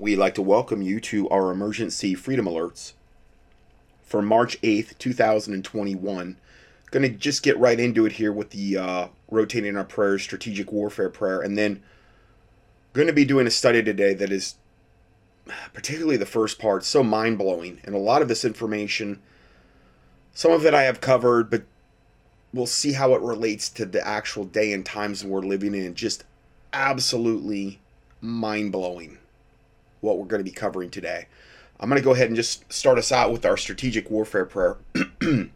We'd like to welcome you to our emergency freedom alerts for March 8th, 2021. Going to just get right into it here with the uh, rotating our prayers, strategic warfare prayer, and then going to be doing a study today that is particularly the first part so mind blowing, and a lot of this information, some of it I have covered, but we'll see how it relates to the actual day and times we're living in. Just absolutely mind blowing what we're going to be covering today. I'm going to go ahead and just start us out with our strategic warfare prayer.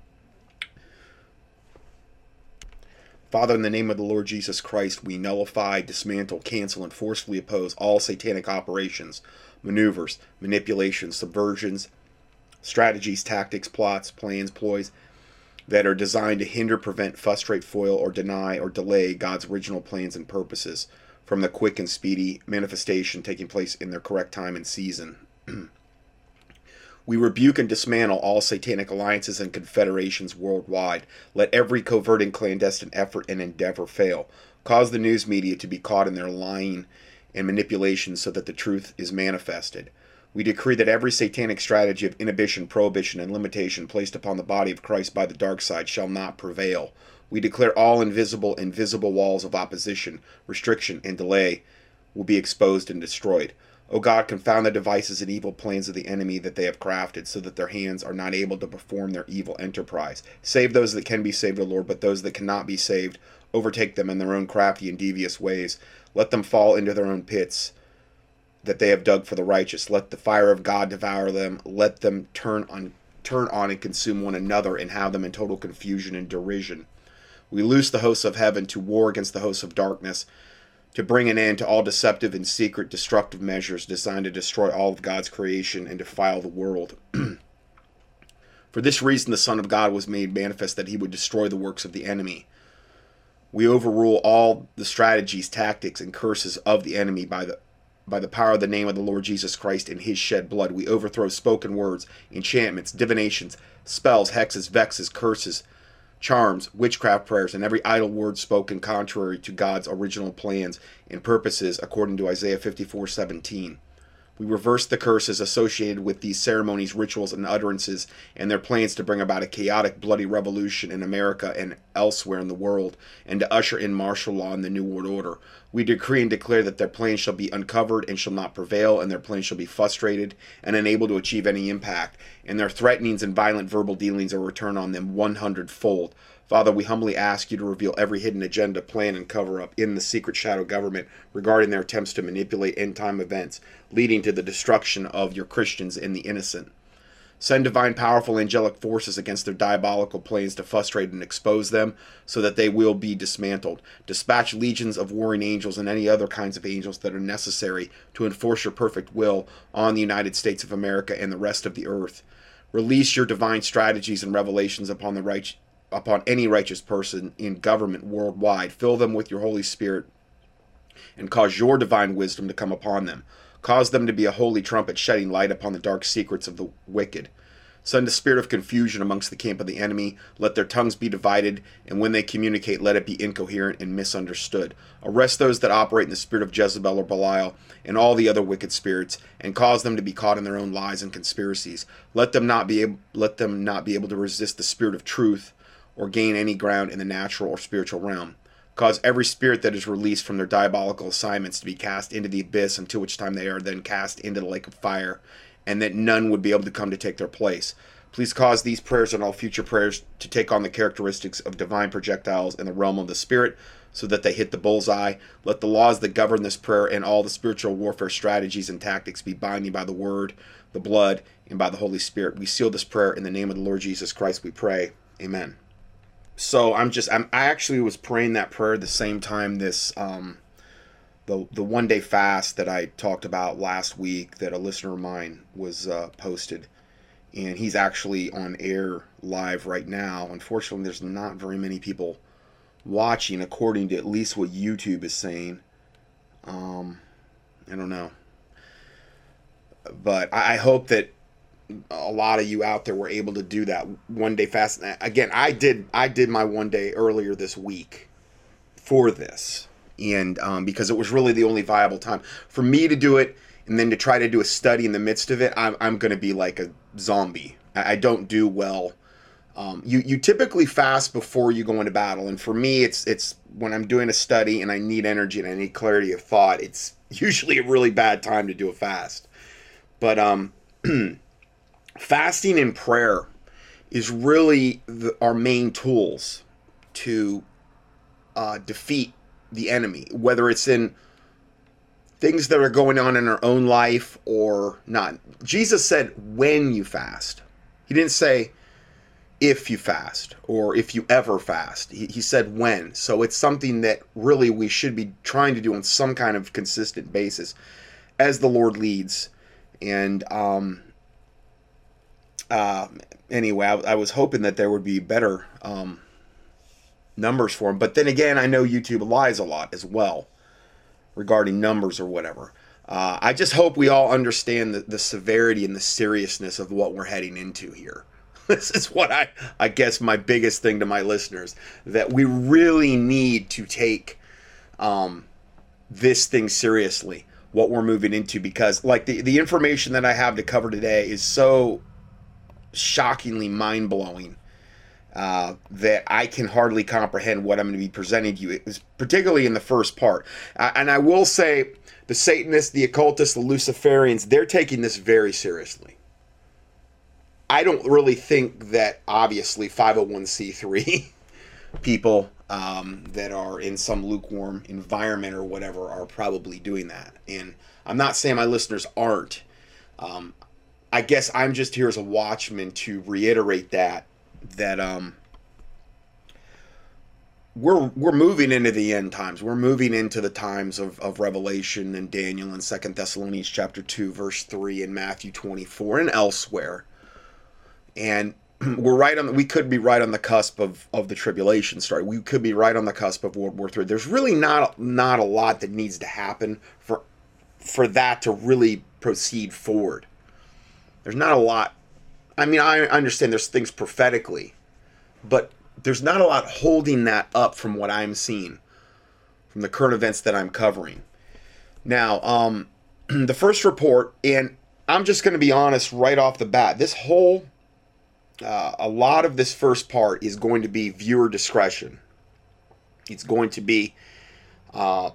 Father, in the name of the Lord Jesus Christ, we nullify, dismantle, cancel, and forcefully oppose all satanic operations, maneuvers, manipulations, subversions, strategies, tactics, plots, plans, ploys that are designed to hinder, prevent, frustrate, foil, or deny or delay God's original plans and purposes from the quick and speedy manifestation taking place in their correct time and season. we rebuke and dismantle all satanic alliances and confederations worldwide. Let every covert and clandestine effort and endeavor fail. Cause the news media to be caught in their lying and manipulation so that the truth is manifested. We decree that every satanic strategy of inhibition, prohibition, and limitation placed upon the body of Christ by the dark side shall not prevail. We declare all invisible and visible walls of opposition, restriction, and delay will be exposed and destroyed. O God, confound the devices and evil plans of the enemy that they have crafted, so that their hands are not able to perform their evil enterprise. Save those that can be saved, O Lord, but those that cannot be saved, overtake them in their own crafty and devious ways. Let them fall into their own pits that they have dug for the righteous. Let the fire of God devour them. Let them turn on turn on and consume one another and have them in total confusion and derision. We loose the hosts of heaven to war against the hosts of darkness, to bring an end to all deceptive and secret destructive measures designed to destroy all of God's creation and defile the world. For this reason, the Son of God was made manifest that he would destroy the works of the enemy. We overrule all the strategies, tactics, and curses of the enemy by the by the power of the name of the Lord Jesus Christ and his shed blood. We overthrow spoken words, enchantments, divinations, spells, hexes, vexes, curses, charms, witchcraft prayers, and every idle word spoken contrary to God's original plans and purposes, according to Isaiah 54:17. We reverse the curses associated with these ceremonies, rituals, and utterances, and their plans to bring about a chaotic, bloody revolution in America and elsewhere in the world, and to usher in martial law and the New World Order. We decree and declare that their plans shall be uncovered and shall not prevail, and their plans shall be frustrated and unable to achieve any impact, and their threatenings and violent verbal dealings are returned on them one hundredfold. Father, we humbly ask you to reveal every hidden agenda, plan, and cover up in the secret shadow government regarding their attempts to manipulate end time events, leading to the destruction of your Christians and the innocent. Send divine, powerful angelic forces against their diabolical plans to frustrate and expose them so that they will be dismantled. Dispatch legions of warring angels and any other kinds of angels that are necessary to enforce your perfect will on the United States of America and the rest of the earth. Release your divine strategies and revelations upon the right, upon any righteous person in government worldwide. Fill them with your Holy Spirit and cause your divine wisdom to come upon them. Cause them to be a holy trumpet shedding light upon the dark secrets of the wicked. Send a spirit of confusion amongst the camp of the enemy. Let their tongues be divided, and when they communicate, let it be incoherent and misunderstood. Arrest those that operate in the spirit of Jezebel or Belial and all the other wicked spirits, and cause them to be caught in their own lies and conspiracies. Let them not be able, let them not be able to resist the spirit of truth or gain any ground in the natural or spiritual realm. Cause every spirit that is released from their diabolical assignments to be cast into the abyss until which time they are then cast into the lake of fire, and that none would be able to come to take their place. Please cause these prayers and all future prayers to take on the characteristics of divine projectiles in the realm of the spirit, so that they hit the bullseye. Let the laws that govern this prayer and all the spiritual warfare strategies and tactics be binding by the word, the blood, and by the Holy Spirit. We seal this prayer in the name of the Lord Jesus Christ, we pray. Amen so I'm just I'm, I actually was praying that prayer the same time this um, the the one day fast that I talked about last week that a listener of mine was uh, posted, and he's actually on air live right now. Unfortunately, there's not very many people watching, according to at least what YouTube is saying. Um, I don't know, but I, I hope that a lot of you out there were able to do that one day fast. Again, I did I did my one day earlier this week for this, and um, because it was really the only viable time for me to do it and then to try to do a study in the midst of it, I'm, I'm going to be like a zombie. I, I don't do well. Um, you you typically fast before you go into battle, and for me, it's it's when I'm doing a study and I need energy and I need clarity of thought. It's usually a really bad time to do a fast. But um, fasting and prayer is really the, our main tools to uh, defeat the enemy, whether it's in things that are going on in our own life or not. Jesus said, when you fast. He didn't say if you fast or if you ever fast. He, he said when. So it's something that really we should be trying to do on some kind of consistent basis as the Lord leads. And um, uh, anyway, I, I, was hoping that there would be better um, numbers for him. But then again, I know YouTube lies a lot as well regarding numbers or whatever. Uh, I just hope we all understand the, the severity and the seriousness of what we're heading into here. this is what I, I guess, my biggest thing to my listeners that we really need to take um, this thing seriously, what we're moving into, because like the, the information that I have to cover today is so shockingly mind blowing uh, that I can hardly comprehend what I'm going to be presenting to you. It was particularly in the first part. Uh, and I will say the Satanists, the occultists, the Luciferians, they're taking this very seriously. I don't really think that obviously 501c3 people um, that are in some lukewarm environment or whatever are probably doing that. And I'm not saying my listeners aren't. Um, I guess I'm just here as a watchman to reiterate that that um we're we're moving into the end times. We're moving into the times of, of Revelation and Daniel and Second Thessalonians chapter two, verse three, and Matthew twenty four and elsewhere. And we're right on. We could be right on the cusp of, of the tribulation story. We could be right on the cusp of World War Three. There's really not not a lot that needs to happen for for that to really proceed forward. There's not a lot I mean, I understand there's things prophetically, but there's not a lot holding that up from what I'm seeing from the current events that I'm covering. Now, um, the first report, and I'm just going to be honest right off the bat, this whole, uh, a lot of this first part is going to be viewer discretion. It's going to be, uh,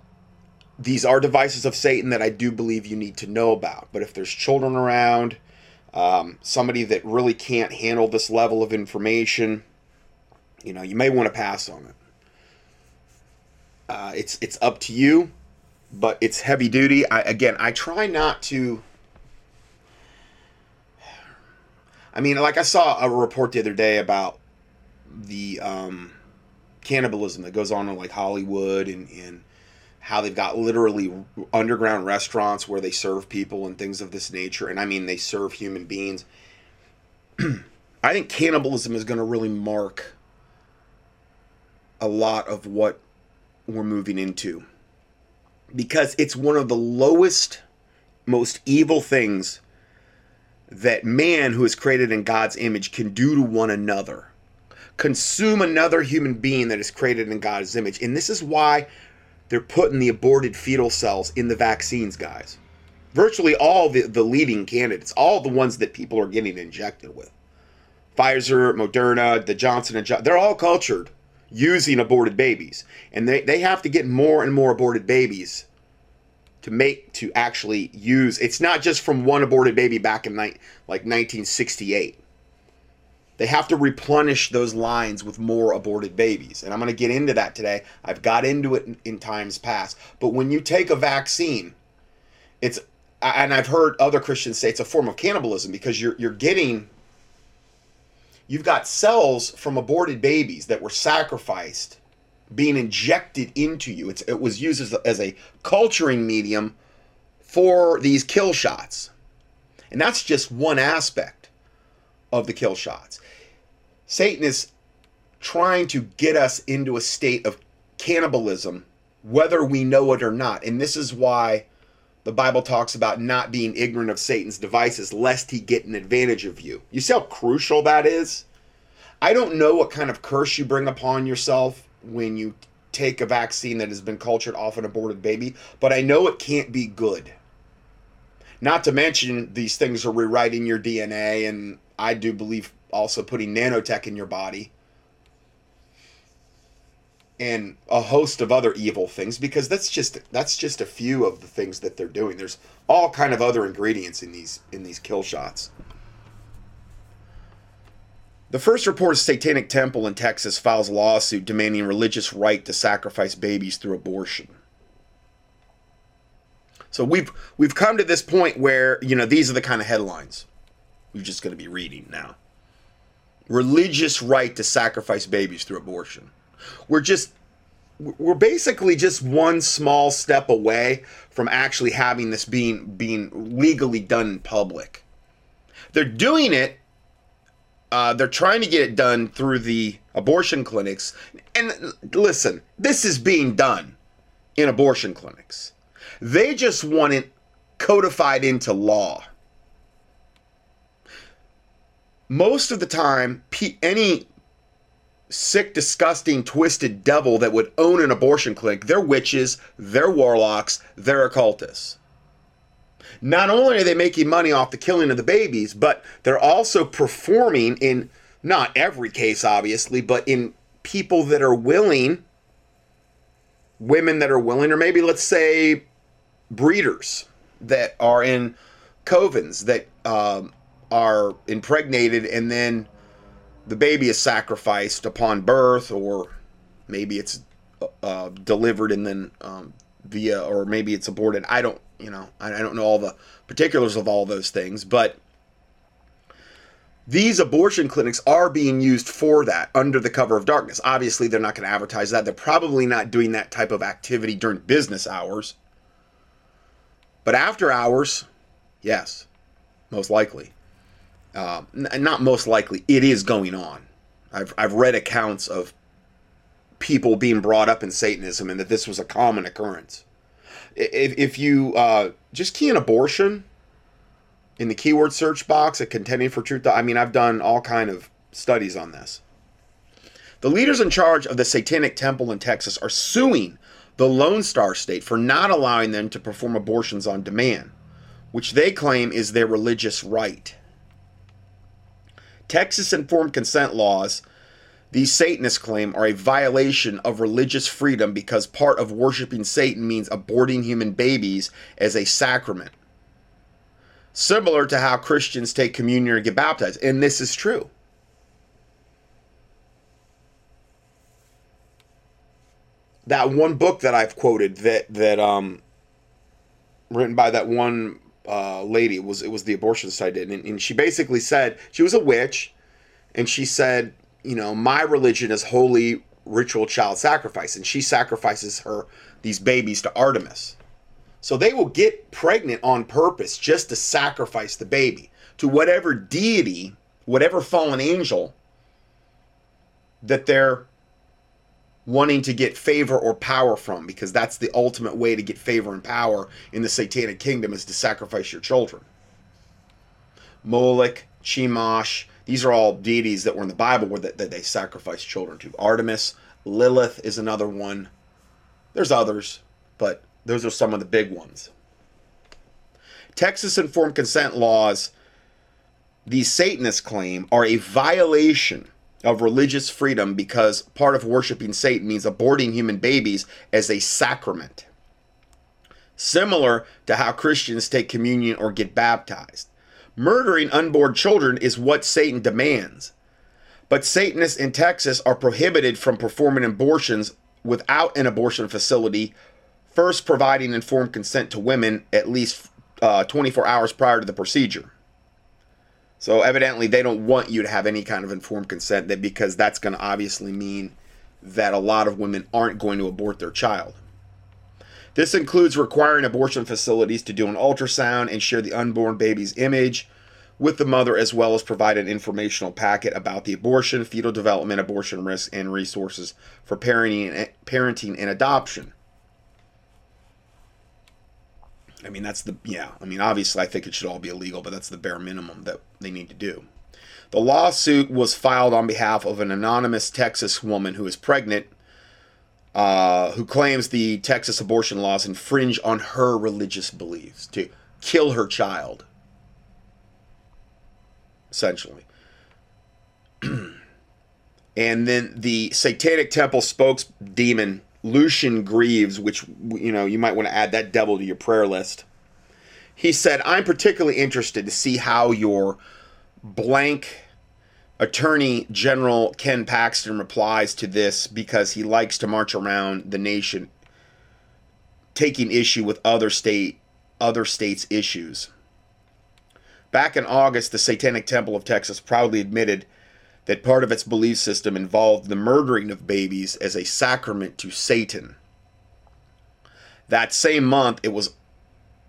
these are devices of Satan that I do believe you need to know about. But if there's children around, um, somebody that really can't handle this level of information, you know, you may want to pass on it. Uh, it's it's up to you, but it's heavy duty. I, again, I try not to. I mean, like I saw a report the other day about the um, cannibalism that goes on in like Hollywood and, and how they've got literally underground restaurants where they serve people and things of this nature. And I mean, they serve human beings. I think cannibalism is going to really mark a lot of what we're moving into because it's one of the lowest, most evil things that man who is created in God's image can do to one another. Consume another human being that is created in God's image. And this is why they're putting the aborted fetal cells in the vaccines, guys. Virtually all the, the leading candidates, all the ones that people are getting injected with. Pfizer, Moderna, the Johnson and Johnson, they're all cultured using aborted babies. And they, they have to get more and more aborted babies to make to actually use it's not just from one aborted baby back in like 1968 they have to replenish those lines with more aborted babies. And I'm going to get into that today. I've got into it in, in times past. But when you take a vaccine, it's and I've heard other Christians say it's a form of cannibalism because you're you're getting you've got cells from aborted babies that were sacrificed being injected into you. It's, it was used as a, as a culturing medium for these kill shots. And that's just one aspect of the kill shots. Satan is trying to get us into a state of cannibalism, whether we know it or not. And this is why the Bible talks about not being ignorant of Satan's devices, lest he get an advantage of you. You see how crucial that is? I don't know what kind of curse you bring upon yourself when you take a vaccine that has been cultured off an aborted baby, but I know it can't be good. Not to mention, these things are rewriting your DNA, and I do believe also putting nanotech in your body and a host of other evil things because that's just that's just a few of the things that they're doing. There's all kind of other ingredients in these in these kill shots. The first report of satanic temple in texas files a lawsuit demanding religious right to sacrifice babies through abortion. So we've we've come to this point where you know these are the kind of headlines we're just going to be reading now religious right to sacrifice babies through abortion we're just we're basically just one small step away from actually having this being being legally done in public. They're doing it. Uh, they're trying to get it done through the abortion clinics. And listen, this is being done in abortion clinics. They just want it codified into law. Most of the time, any sick, disgusting, twisted devil that would own an abortion clinic. They're witches, they're warlocks, they're occultists. Not only are they making money off the killing of the babies, but they're also performing in not every case, obviously, but in people that are willing, women that are willing, or maybe let's say breeders that are in covens that um, are impregnated and then the baby is sacrificed upon birth, or maybe it's uh, delivered and then um, via, or maybe it's aborted. I don't, you know, I, I don't know all the particulars of all those things, but these abortion clinics are being used for that under the cover of darkness. Obviously, they're not going to advertise that. They're probably not doing that type of activity during business hours. But after hours, yes, most likely uh, n- not most likely, it is going on. I've, I've read accounts of people being brought up in Satanism and that this was a common occurrence. If, if you uh, just key in abortion in the keyword search box at contending for truth, I mean, I've done all kind of studies on this. The leaders in charge of the Satanic Temple in Texas are suing the Lone Star State for not allowing them to perform abortions on demand, which they claim is their religious right. Texas informed consent laws, these Satanists claim, are a violation of religious freedom because part of worshiping Satan means aborting human babies as a sacrament. Similar to how Christians take communion or get baptized. And this is true. That one book that I've quoted that that um written by that one uh, lady. It was it was the abortion site, and, and she basically said she was a witch, and she said, you know, my religion is holy ritual child sacrifice, and she sacrifices her these babies to Artemis. So they will get pregnant on purpose just to sacrifice the baby to whatever deity, whatever fallen angel that they're wanting to get favor or power from because that's the ultimate way to get favor and power in the satanic kingdom is to sacrifice your children. Moloch, Chemosh, these are all deities that were in the Bible where that, that they sacrificed children to. Artemis, Lilith is another one. There's others, but those are some of the big ones. Texas informed consent laws, these Satanists claim, are a violation of religious freedom because part of worshiping Satan means aborting human babies as a sacrament. Similar to how Christians take communion or get baptized. Murdering unborn children is what Satan demands. But Satanists in Texas are prohibited from performing abortions without an abortion facility, first providing informed consent to women at least uh, 24 hours prior to the procedure. So evidently they don't want you to have any kind of informed consent that because that's going to obviously mean that a lot of women aren't going to abort their child. This includes requiring abortion facilities to do an ultrasound and share the unborn baby's image with the mother as well as provide an informational packet about the abortion, fetal development, abortion risks, and resources for parenting and, parenting and adoption. I mean, that's the, yeah, I mean, obviously, I think it should all be illegal, but that's the bare minimum that they need to do. The lawsuit was filed on behalf of an anonymous Texas woman who is pregnant, uh, who claims the Texas abortion laws infringe on her religious beliefs, to kill her child. Essentially. and then the Satanic Temple spokes demon Lucien Greaves, which you know you might want to add that devil to your prayer list. He said, "I'm particularly interested to see how your blank Attorney General Ken Paxton replies to this because he likes to march around the nation taking issue with other state other states' issues." Back in August, the Satanic Temple of Texas proudly admitted that part of its belief system involved the murdering of babies as a sacrament to Satan. That same month, it was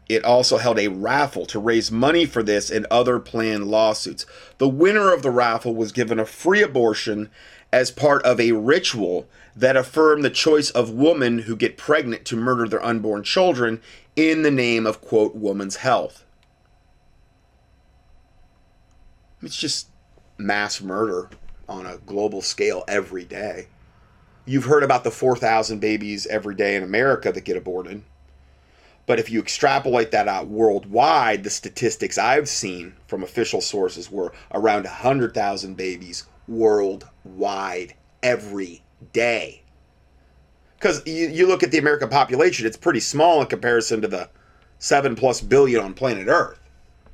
it also held a raffle to raise money for this and other planned lawsuits. The winner of the raffle was given a free abortion as part of a ritual that affirmed the choice of women who get pregnant to murder their unborn children in the name of quote woman's health. It's just mass murder on a global scale every day. You've heard about the 4,000 babies every day in America that get aborted. But if you extrapolate that out worldwide, the statistics I've seen from official sources were around 100,000 babies worldwide every day. Because you, you look at the American population, it's pretty small in comparison to the 7 plus billion on planet Earth.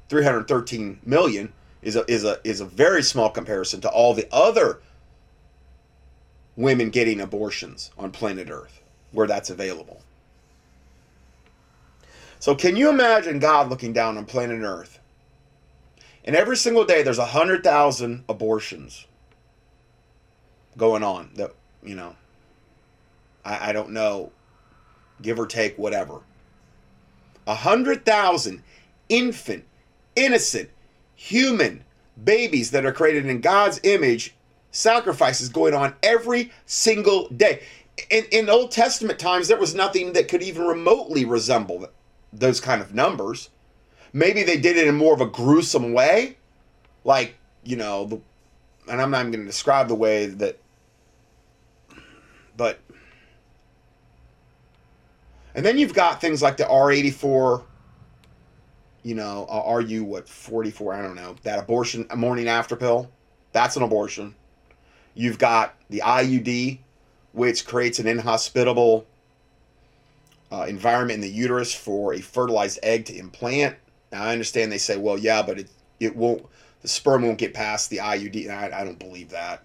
313 million is a is a is a very small comparison to all the other women getting abortions on planet Earth where that's available. So can you imagine God looking down on planet Earth? And every single day there's a hundred thousand abortions going on that you know I, I don't know give or take whatever. A hundred thousand infant, innocent, human babies that are created in God's image, sacrifices going on every single day. In, in Old Testament times, there was nothing that could even remotely resemble those kind of numbers. Maybe they did it in more of a gruesome way, like, you know, the, and I'm not even going to describe the way that, but, and then you've got things like the R84 you know, are you what 44? I don't know. That abortion a morning after pill, that's an abortion. You've got the IUD, which creates an inhospitable uh, environment in the uterus for a fertilized egg to implant. Now I understand they say, well, yeah, but it it won't. The sperm won't get past the IUD. I, I don't believe that.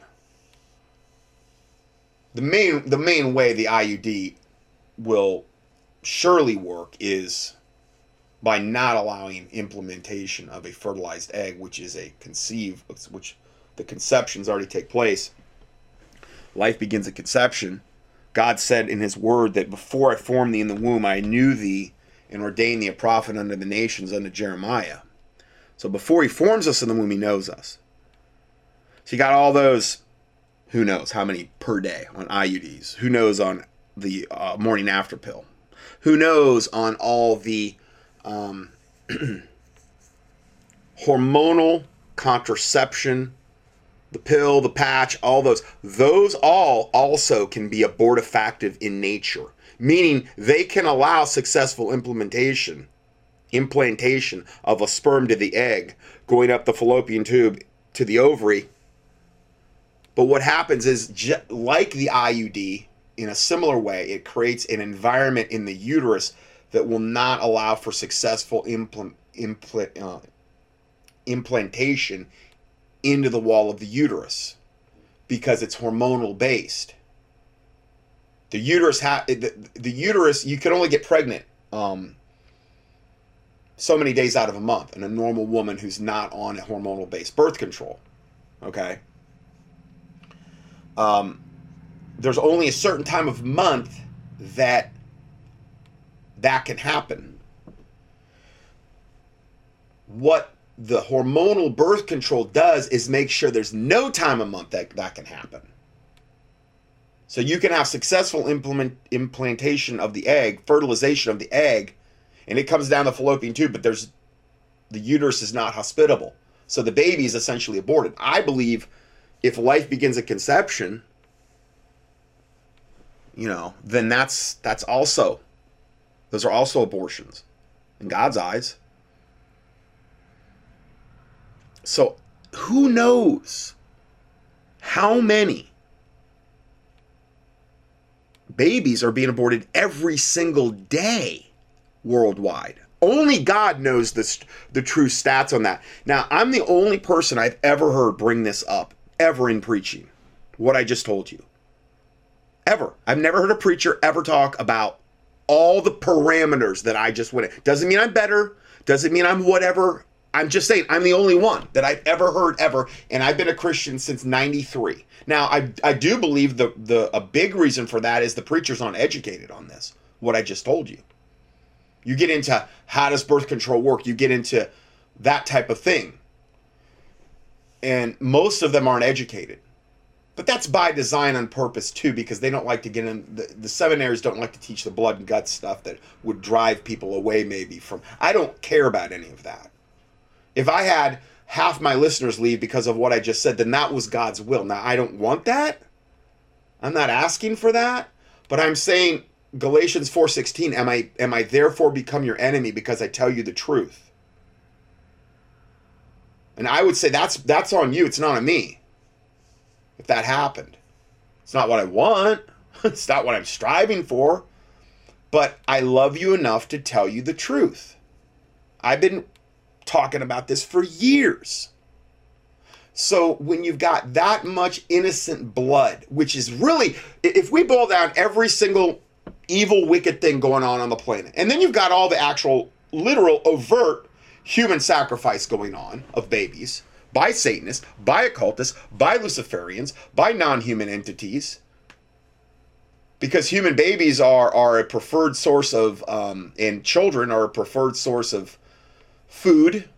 The main the main way the IUD will surely work is by not allowing implementation of a fertilized egg, which is a conceive, which the conceptions already take place. Life begins at conception. God said in His Word that before I formed thee in the womb, I knew thee and ordained thee a prophet unto the nations, unto Jeremiah. So before He forms us in the womb, He knows us. So you got all those, who knows how many per day on IUDs? Who knows on the uh, morning after pill? Who knows on all the um, hormonal contraception, the pill, the patch, all those, those all also can be abortifactive in nature, meaning they can allow successful implementation, implantation of a sperm to the egg, going up the fallopian tube to the ovary. But what happens is, like the IUD, in a similar way, it creates an environment in the uterus that will not allow for successful uh, implantation into the wall of the uterus because it's hormonal based. The uterus ha- the, the uterus you can only get pregnant um, so many days out of a month in a normal woman who's not on a hormonal based birth control. Okay. Um, there's only a certain time of month that that can happen. What the hormonal birth control does is make sure there's no time a month that that can happen. So you can have successful implement, implantation of the egg, fertilization of the egg, and it comes down the fallopian tube, but there's the uterus is not hospitable. So the baby is essentially aborted. I believe if life begins at conception, you know, then that's that's also those are also abortions in God's eyes. So who knows how many babies are being aborted every single day worldwide? Only God knows the, the true stats on that. Now, I'm the only person I've ever heard bring this up, ever in preaching, what I just told you. Ever. I've never heard a preacher ever talk about all the parameters that I just went in. Doesn't mean I'm better, doesn't mean I'm whatever. I'm just saying I'm the only one that I've ever heard ever, and I've been a Christian since '93. Now, I I do believe the the a big reason for that is the preachers aren't educated on this. What I just told you. You get into how does birth control work? You get into that type of thing. And most of them aren't educated. But that's by design on purpose too, because they don't like to get in the, the seminaries don't like to teach the blood and guts stuff that would drive people away maybe from I don't care about any of that. If I had half my listeners leave because of what I just said, then that was God's will. Now I don't want that. I'm not asking for that, but I'm saying Galatians 4:16, am I am I therefore become your enemy because I tell you the truth? And I would say that's that's on you, it's not on me. If that happened. It's not what I want. It's not what I'm striving for. But I love you enough to tell you the truth. I've been talking about this for years. So when you've got that much innocent blood, which is really, if we boil down every single evil, wicked thing going on on the planet. And then you've got all the actual, literal, overt human sacrifice going on of babies by Satanists, by occultists, by Luciferians, by non human entities. Because human babies are, are a preferred source of, um, and children are a preferred source of food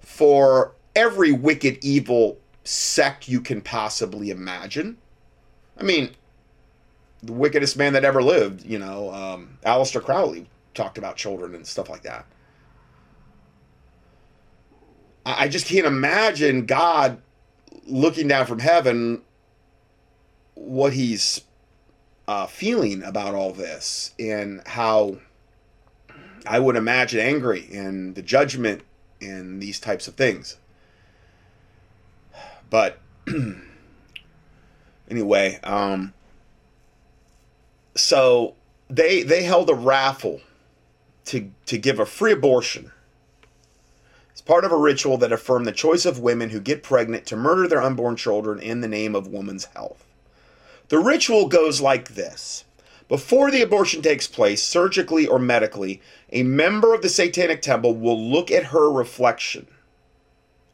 for every wicked, evil sect you can possibly imagine. I mean, the wickedest man that ever lived, you know, um, Aleister Crowley talked about children and stuff like that. I just can't imagine God looking down from heaven what he's uh, feeling about all this and how I would imagine angry and the judgment and these types of things. But anyway, um, so they they held a raffle to to give a free abortion. It's part of a ritual that affirmed the choice of women who get pregnant to murder their unborn children in the name of woman's health. The ritual goes like this. Before the abortion takes place, surgically or medically, a member of the Satanic Temple will look at her reflection.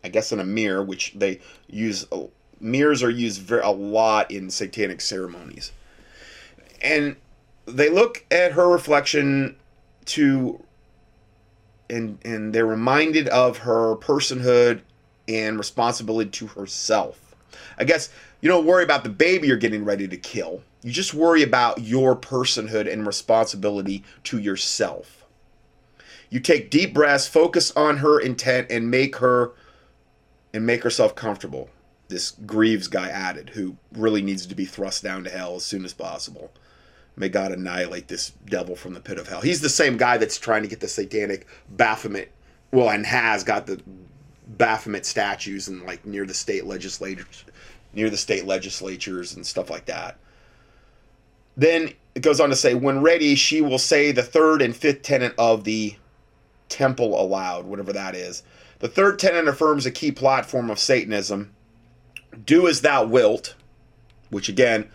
I guess in a mirror, which they use, uh, mirrors are used a lot in satanic ceremonies and they look at her reflection to and and they're reminded of her personhood and responsibility to herself. I guess you don't worry about the baby you're getting ready to kill. You just worry about your personhood and responsibility to yourself. You take deep breaths, focus on her intent and make her and make herself comfortable. This Greaves guy added who really needs to be thrust down to hell as soon as possible. May God annihilate this devil from the pit of hell. He's the same guy that's trying to get the satanic Baphomet, well, and has got the Baphomet statues and like near the state legislatures, near the state legislatures and stuff like that. Then it goes on to say, when ready, she will say the third and fifth tenet of the temple aloud, whatever that is. The third tenet affirms a key platform of Satanism do as thou wilt, which again,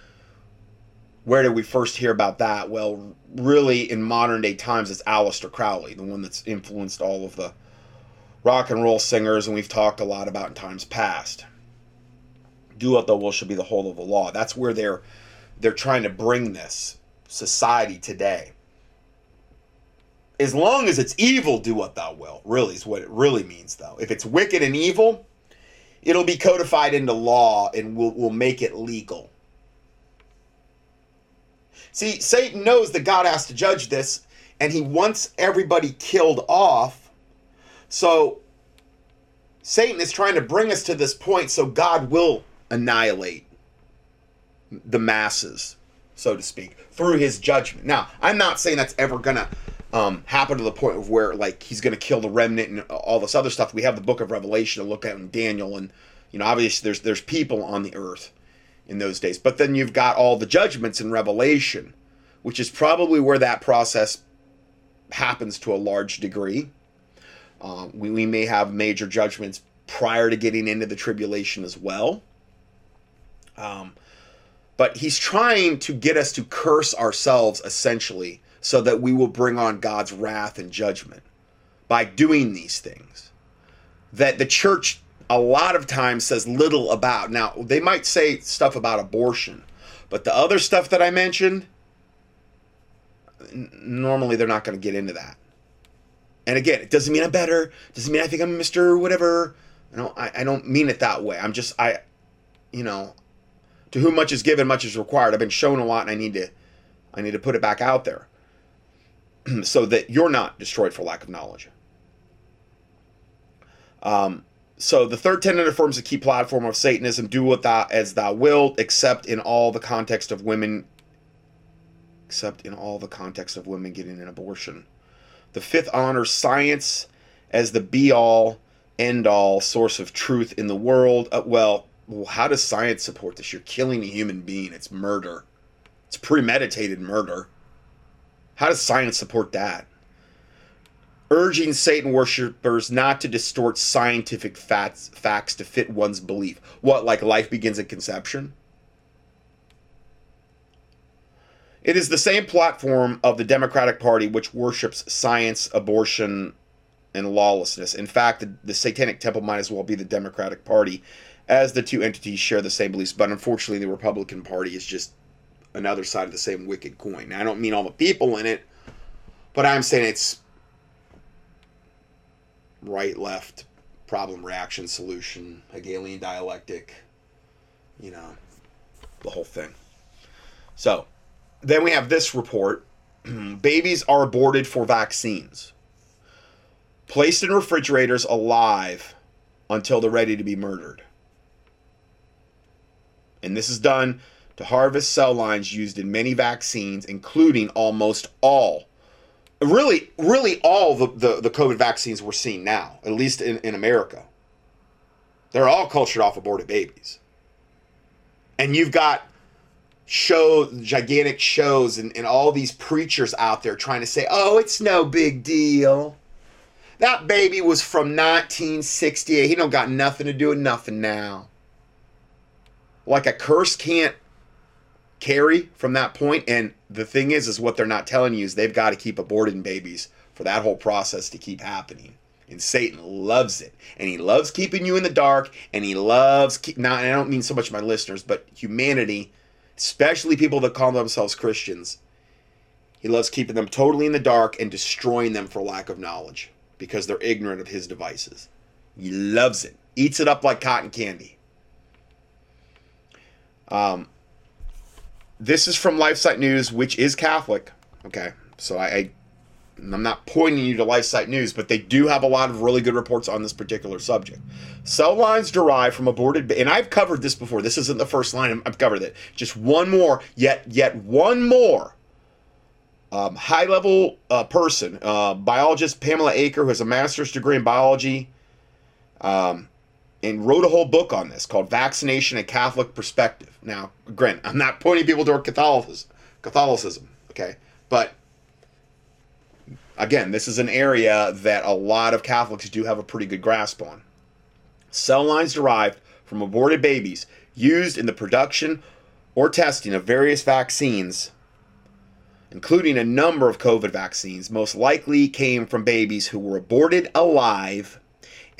where did we first hear about that? Well, really, in modern day times, it's Aleister Crowley, the one that's influenced all of the rock and roll singers, and we've talked a lot about in times past. Do what thou will should be the whole of the law. That's where they're they're trying to bring this society today. As long as it's evil, do what thou will. Really is what it really means, though. If it's wicked and evil, it'll be codified into law and we'll, we'll make it legal See, Satan knows that God has to judge this, and he wants everybody killed off. So, Satan is trying to bring us to this point so God will annihilate the masses, so to speak, through his judgment. Now, I'm not saying that's ever going to um, happen to the point of where like he's going to kill the remnant and all this other stuff. We have the Book of Revelation to look at in Daniel, and you know obviously there's there's people on the earth in those days, but then you've got all the judgments in Revelation, which is probably where that process happens to a large degree. Um, we, we may have major judgments prior to getting into the tribulation as well. Um, but he's trying to get us to curse ourselves essentially so that we will bring on God's wrath and judgment by doing these things that the church a lot of times says little about. Now, they might say stuff about abortion, but the other stuff that I mentioned, normally they're not going to get into that. And again, it doesn't mean I'm better. Doesn't mean I think I'm Mr. Whatever. I don't. I, I don't mean it that way. I'm just I, you know, to whom much is given, much is required. I've been shown a lot, and I need to, I need to put it back out there, so that you're not destroyed for lack of knowledge. Um. So the third tenet affirms the key platform of Satanism: do what thou as thou wilt, except in all the context of women. Except in all the context of women getting an abortion. The fifth honors science as the be all, end all source of truth in the world. Uh, well, how does science support this? You're killing a human being. It's murder. It's premeditated murder. How does science support that? Urging Satan worshippers not to distort scientific facts, facts to fit one's belief. What, like life begins at conception? It is the same platform of the Democratic Party which worships science, abortion, and lawlessness. In fact, the, the Satanic Temple might as well be the Democratic Party, as the two entities share the same beliefs. But unfortunately, the Republican Party is just another side of the same wicked coin. Now, I don't mean all the people in it, but I'm saying it's right, left, problem, reaction, solution, Hegelian dialectic, you know, the whole thing. So, then we have this report babies are aborted for vaccines, placed in refrigerators alive until they're ready to be murdered. And this is done to harvest cell lines used in many vaccines, including almost all, really, really all the, the, the COVID vaccines we're seeing now, at least in, in America. They're all cultured off aborted babies. And you've got show gigantic shows and, and all these preachers out there trying to say, oh, it's no big deal. That baby was from 1968. He don't got nothing to do with nothing now. Like a curse can't carry from that point. And the thing is, is what they're not telling you is they've got to keep aborting babies for that whole process to keep happening. And Satan loves it. And he loves keeping you in the dark. And he loves, keep, now, I don't mean so much my listeners, but humanity especially people that call themselves Christians. He loves keeping them totally in the dark and destroying them for lack of knowledge because they're ignorant of his devices. He loves it, eats it up like cotton candy. Um, this is from LifeSite News, which is Catholic. Okay, so I, I I'm not pointing you to LifeSite News, but they do have a lot of really good reports on this particular subject. Cell lines derived from aborted, and I've covered this before. This isn't the first line. I've covered it. Just one more, yet yet one more. Um, high level uh, person, uh, biologist Pamela Acker, who has a master's degree in biology, um, and wrote a whole book on this called "Vaccination: A Catholic Perspective." Now, granted, I'm not pointing people toward Catholicism, Catholicism, okay, but again, this is an area that a lot of Catholics do have a pretty good grasp on. Cell lines derived from aborted babies used in the production or testing of various vaccines, including a number of COVID vaccines, most likely came from babies who were aborted alive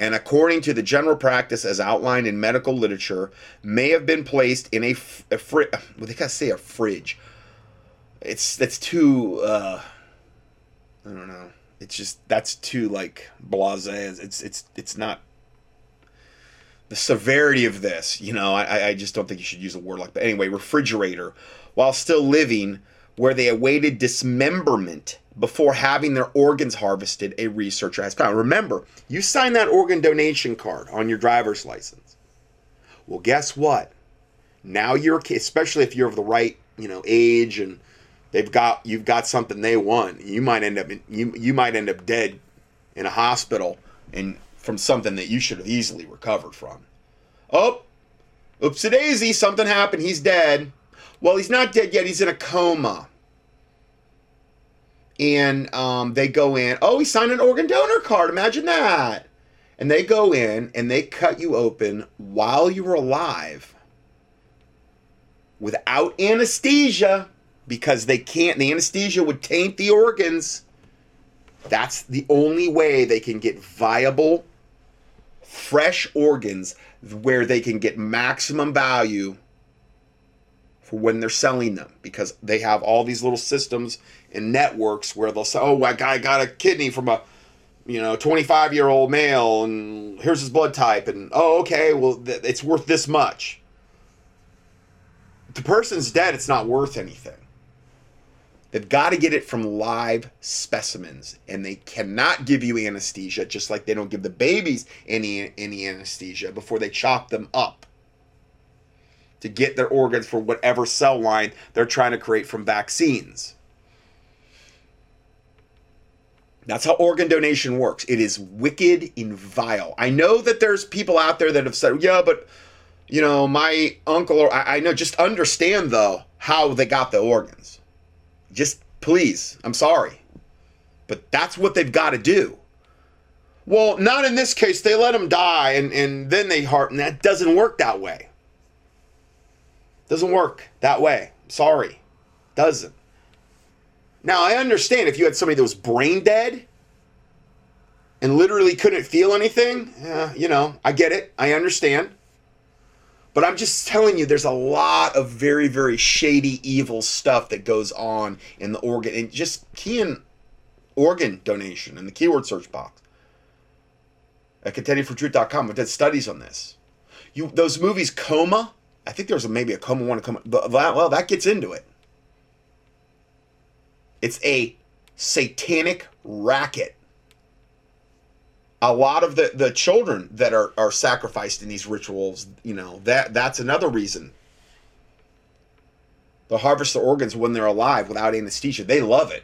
and according to the general practice as outlined in medical literature, may have been placed in a, fridge. Well, they gotta say a fridge. It's that's too. Uh, I don't know. It's just that's too like blasé. It's it's it's not the severity of this. You know, I I just don't think you should use a word like. Anyway, refrigerator, while still living, where they awaited dismemberment before having their organs harvested. A researcher has found. Remember, you signed that organ donation card on your driver's license. Well, guess what? Now you're, especially if you're of the right, you know, age and they've got you've got something they want. You might end up in, you you might end up dead in a hospital and from something that you should have easily recovered from. Oh, oopsie daisy, something happened. He's dead. Well, he's not dead yet. He's in a coma. And um, they go in. Oh, he signed an organ donor card. Imagine that. And they go in and they cut you open while you were alive without anesthesia because they can't. The anesthesia would taint the organs. That's the only way they can get viable, fresh organs where they can get maximum value for when they're selling them because they have all these little systems and networks where they'll say, "Oh, got, I got a kidney from a you know 25 year old male, and here's his blood type, and oh, okay, well, th- it's worth this much." the person's dead, it's not worth anything. They've got to get it from live specimens, and they cannot give you anesthesia, just like they don't give the babies any any anesthesia before they chop them up to get their organs for whatever cell line they're trying to create from vaccines. That's how organ donation works. It is wicked and vile. I know that there's people out there that have said, "Yeah, but you know, my uncle or I, I know." Just understand though how they got the organs just please, I'm sorry. But that's what they've got to do. Well, not in this case. They let him die and, and then they heart, and that doesn't work that way. Doesn't work that way. Sorry. Doesn't. Now, I understand if you had somebody that was brain dead and literally couldn't feel anything, you know, I get it. I understand. But I'm just telling you, there's a lot of very, very shady, evil stuff that goes on in the organ. And just key in organ donation in the keyword search box at contendingfortruth.com. We've done studies on this. You those movies, Coma. I think there's a, maybe a Coma one. A Coma. Well, that gets into it. It's a satanic racket a lot of the, the children that are, are sacrificed in these rituals, you know, that that's another reason. They'll harvest the organs when they're alive without anesthesia. They love it.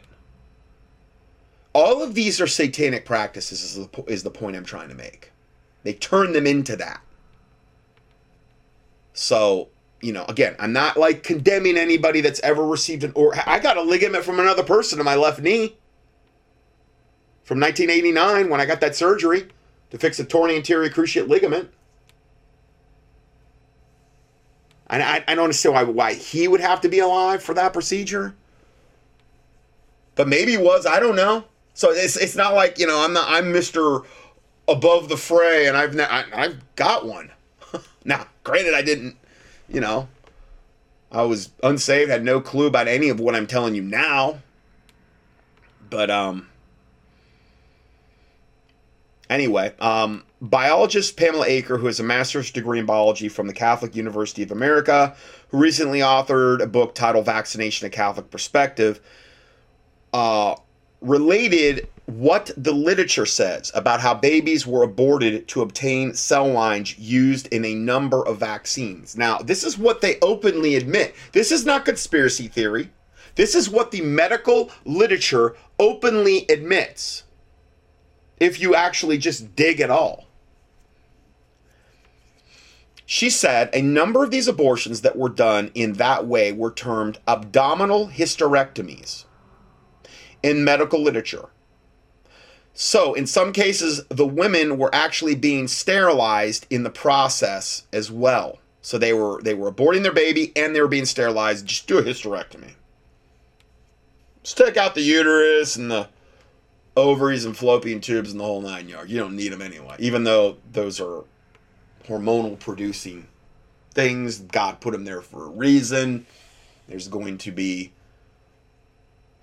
All of these are satanic practices, is the, is the point I'm trying to make. They turn them into that. So, you know, again, I'm not like condemning anybody that's ever received an or I got a ligament from another person in my left knee from 1989 when I got that surgery to fix a torn anterior cruciate ligament. And I, I don't understand why, why he would have to be alive for that procedure. But maybe he was. I don't know. So it's, it's not like, you know, I'm not, I'm Mr. Above the fray and I've, I, I've got one. now, granted, I didn't, you know, I was unsaved, had no clue about any of what I'm telling you now. But, um, Anyway, um, biologist Pamela Acker, who has a master's degree in biology from the Catholic University of America, who recently authored a book titled Vaccination A Catholic Perspective, uh, related what the literature says about how babies were aborted to obtain cell lines used in a number of vaccines. Now, this is what they openly admit. This is not conspiracy theory. This is what the medical literature openly admits if you actually just dig at all. She said a number of these abortions that were done in that way were termed abdominal hysterectomies in medical literature. So, in some cases, the women were actually being sterilized in the process as well. So they were they were aborting their baby and they were being sterilized. Just do a hysterectomy. Just take out the uterus and the ovaries and fallopian tubes and the whole nine yards. You don't need them anyway, even though those are hormonal producing things. God put them there for a reason. There's going to be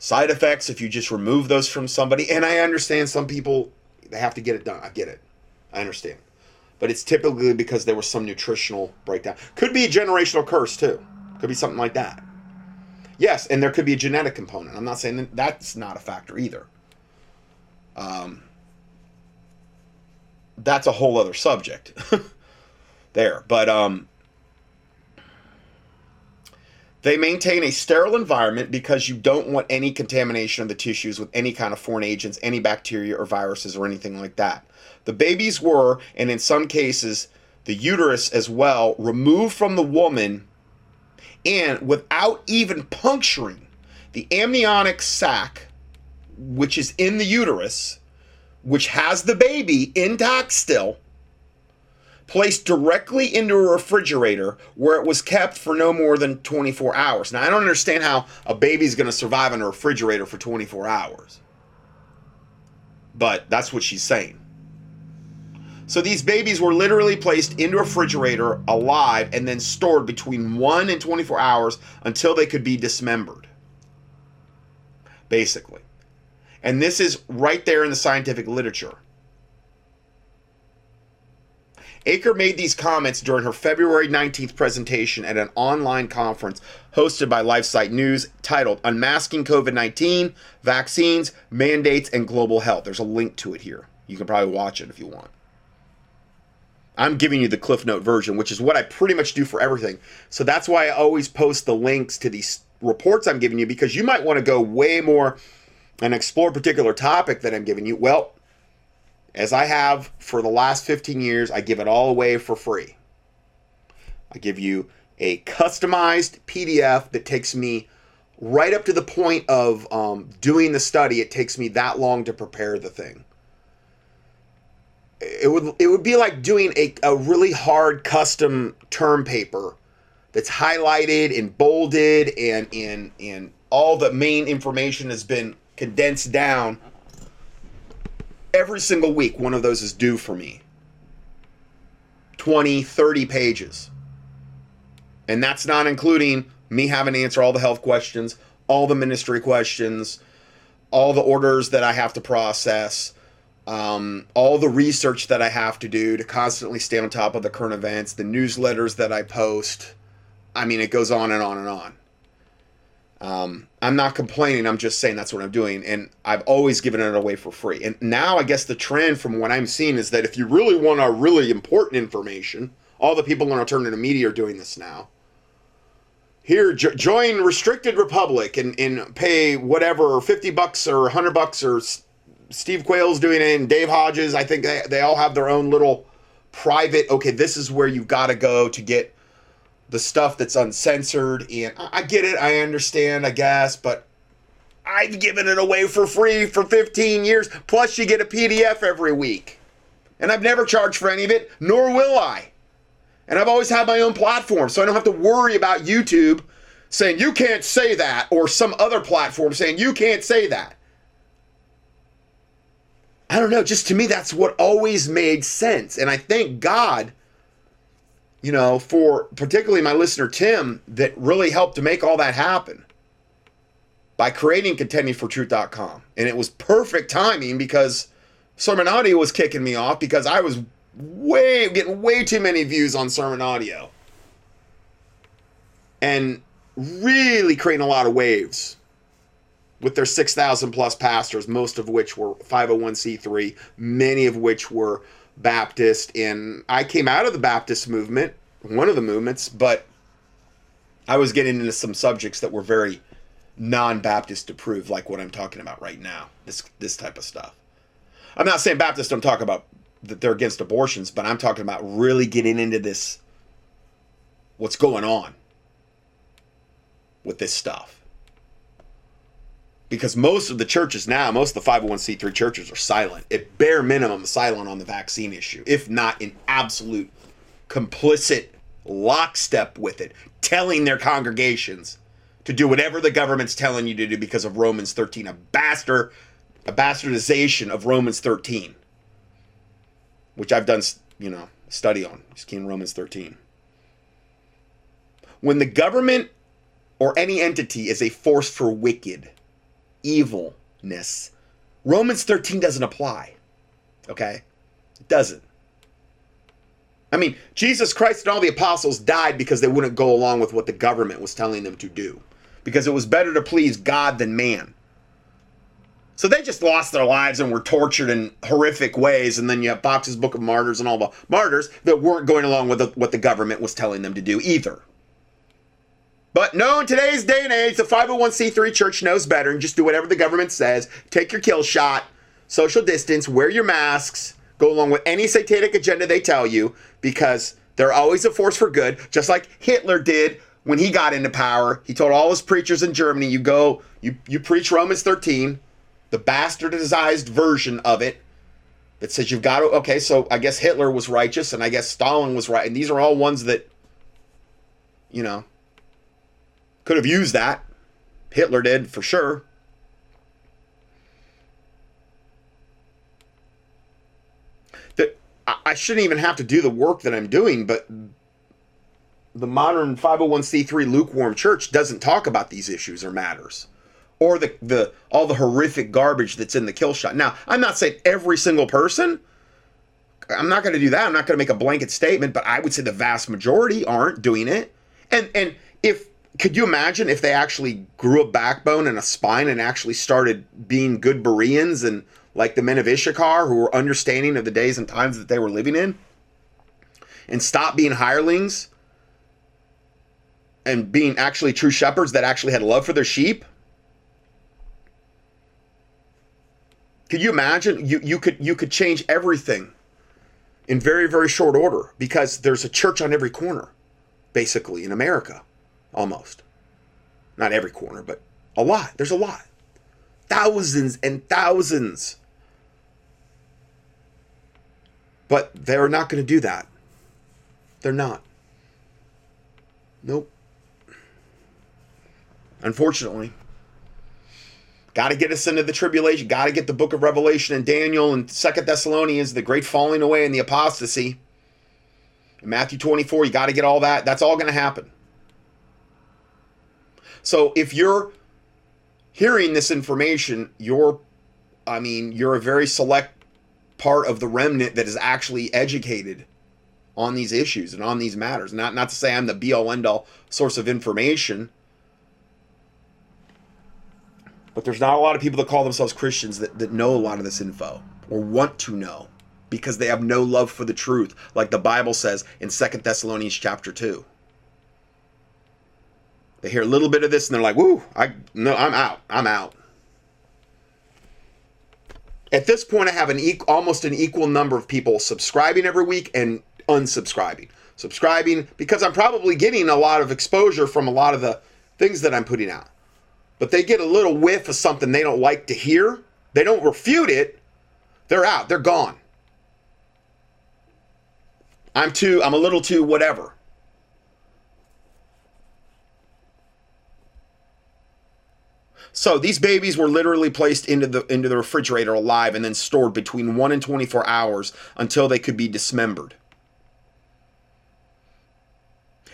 side effects if you just remove those from somebody. And I understand some people they have to get it done. I get it. I understand. But it's typically because there was some nutritional breakdown. Could be a generational curse too. Could be something like that. Yes, and there could be a genetic component. I'm not saying that that's not a factor either. Um, that's a whole other subject there. But um, They maintain a sterile environment because you don't want any contamination of the tissues with any kind of foreign agents, any bacteria or viruses or anything like that. The babies were, and in some cases, the uterus as well, removed from the woman and without even puncturing the amniotic sac, which is in the uterus, which has the baby intact still, placed directly into a refrigerator where it was kept for no more than 24 hours. Now, I don't understand how a baby's going to survive in a refrigerator for 24 hours. But that's what she's saying. So these babies were literally placed into a refrigerator alive and then stored between 1 and 24 hours until they could be dismembered. Basically. And this is right there in the scientific literature. Acker made these comments during her February 19th presentation at an online conference hosted by LifeSite News titled Unmasking COVID 19, Vaccines, Mandates, and Global Health. There's a link to it here. You can probably watch it if you want. I'm giving you the Cliff Note version, which is what I pretty much do for everything. So that's why I always post the links to these reports I'm giving you because you might want to go way more and explore a particular topic that I'm giving you. Well, as I have for the last 15 years, I give it all away for free. I give you a customized PDF that takes me right up to the point of um, doing the study. It takes me that long to prepare the thing. It would it would be like doing a, a really hard custom term paper that's highlighted and bolded and and and all the main information has been condensed down every single week one of those is due for me. 20 30 pages. And that's not including me having to answer all the health questions all the ministry questions all the orders that i have to process um, all the research that i have to do to constantly stay on top of the current events the newsletters that i post. I mean it goes on and on and on um, I'm not complaining. I'm just saying that's what I'm doing. And I've always given it away for free. And now I guess the trend from what I'm seeing is that if you really want a really important information, all the people in alternative media are doing this now. Here, jo- join Restricted Republic and, and pay whatever, 50 bucks or 100 bucks or S- Steve Quayle's doing it and Dave Hodges. I think they, they all have their own little private, okay, this is where you've got to go to get the stuff that's uncensored. And I get it, I understand, I guess, but I've given it away for free for 15 years. Plus, you get a PDF every week. And I've never charged for any of it, nor will I. And I've always had my own platform, so I don't have to worry about YouTube saying you can't say that or some other platform saying you can't say that. I don't know, just to me, that's what always made sense. And I thank God you know, for particularly my listener Tim, that really helped to make all that happen by creating contendingfortruth.com. And it was perfect timing because Sermon Audio was kicking me off because I was way getting way too many views on Sermon Audio. And really creating a lot of waves with their 6,000 plus pastors, most of which were 501c3, many of which were Baptist, and I came out of the Baptist movement, one of the movements, but I was getting into some subjects that were very non-Baptist approved, like what I'm talking about right now. This this type of stuff. I'm not saying Baptists don't talk about that they're against abortions, but I'm talking about really getting into this. What's going on with this stuff? Because most of the churches now, most of the 501c3 churches are silent. At bare minimum, silent on the vaccine issue, if not in absolute complicit lockstep with it, telling their congregations to do whatever the government's telling you to do because of Romans 13, a bastard, a bastardization of Romans 13, which I've done, you know, study on. Just in Romans 13. When the government or any entity is a force for wicked, evilness. Romans 13 doesn't apply. Okay? It doesn't. I mean, Jesus Christ and all the apostles died because they wouldn't go along with what the government was telling them to do. Because it was better to please God than man. So they just lost their lives and were tortured in horrific ways. And then you have Fox's Book of Martyrs and all the martyrs that weren't going along with the, what the government was telling them to do either. But no, in today's day and age, the 501c3 church knows better and just do whatever the government says. Take your kill shot, social distance, wear your masks, go along with any satanic agenda they tell you because they're always a force for good, just like Hitler did when he got into power. He told all his preachers in Germany, you go, you, you preach Romans 13, the bastardized version of it that says you've got to, okay, so I guess Hitler was righteous and I guess Stalin was right. And these are all ones that, you know, could have used that. Hitler did for sure. That I shouldn't even have to do the work that I'm doing, but the modern 501c3 lukewarm church doesn't talk about these issues or matters or the, the all the horrific garbage that's in the kill shot. Now, I'm not saying every single person. I'm not going to do that. I'm not going to make a blanket statement, but I would say the vast majority aren't doing it. And and if could you imagine if they actually grew a backbone and a spine and actually started being good Bereans and like the men of Issachar who were understanding of the days and times that they were living in and stop being hirelings and being actually true shepherds that actually had love for their sheep? Could you imagine? You you could you could change everything in very very short order because there's a church on every corner, basically in America, almost. Not every corner, but a lot. There's a lot, thousands and thousands. But they're not going to do that. They're not. Nope. Unfortunately. Got to get us into the tribulation. Got to get the book of Revelation and Daniel and Second Thessalonians, the great falling away and the apostasy. In Matthew 24, you got to get all that. That's all going to happen. So if you're hearing this information, you're, I mean, you're a very select part of the remnant that is actually educated on these issues and on these matters. Not not to say I'm the be all end all source of information, but there's not a lot of people that call themselves Christians that, that know a lot of this info or want to know because they have no love for the truth, like the Bible says in Second Thessalonians chapter 2. They hear a little bit of this and they're like, woo, I no, I'm out. I'm out. At this point, I have an e- almost an equal number of people subscribing every week and unsubscribing. Subscribing because I'm probably getting a lot of exposure from a lot of the things that I'm putting out but they get a little whiff of something they don't like to hear, they don't refute it, they're out, they're gone. I'm too, I'm a little too whatever. So these babies were literally placed into the into the refrigerator alive and then stored between 1 and 24 hours until they could be dismembered.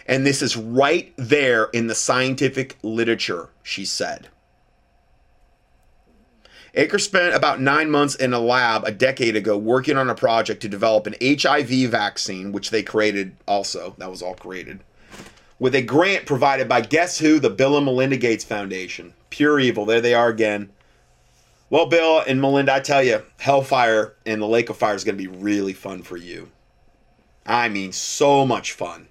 And this is right there in the scientific literature, she said. Acker spent about nine months in a lab a decade ago working on a project to develop an HIV vaccine, which they created also. That was all created. With a grant provided by guess who? The Bill and Melinda Gates Foundation. Pure evil. There they are again. Well, Bill and Melinda, I tell you, Hellfire and the Lake of Fire is going to be really fun for you. I mean, so much fun.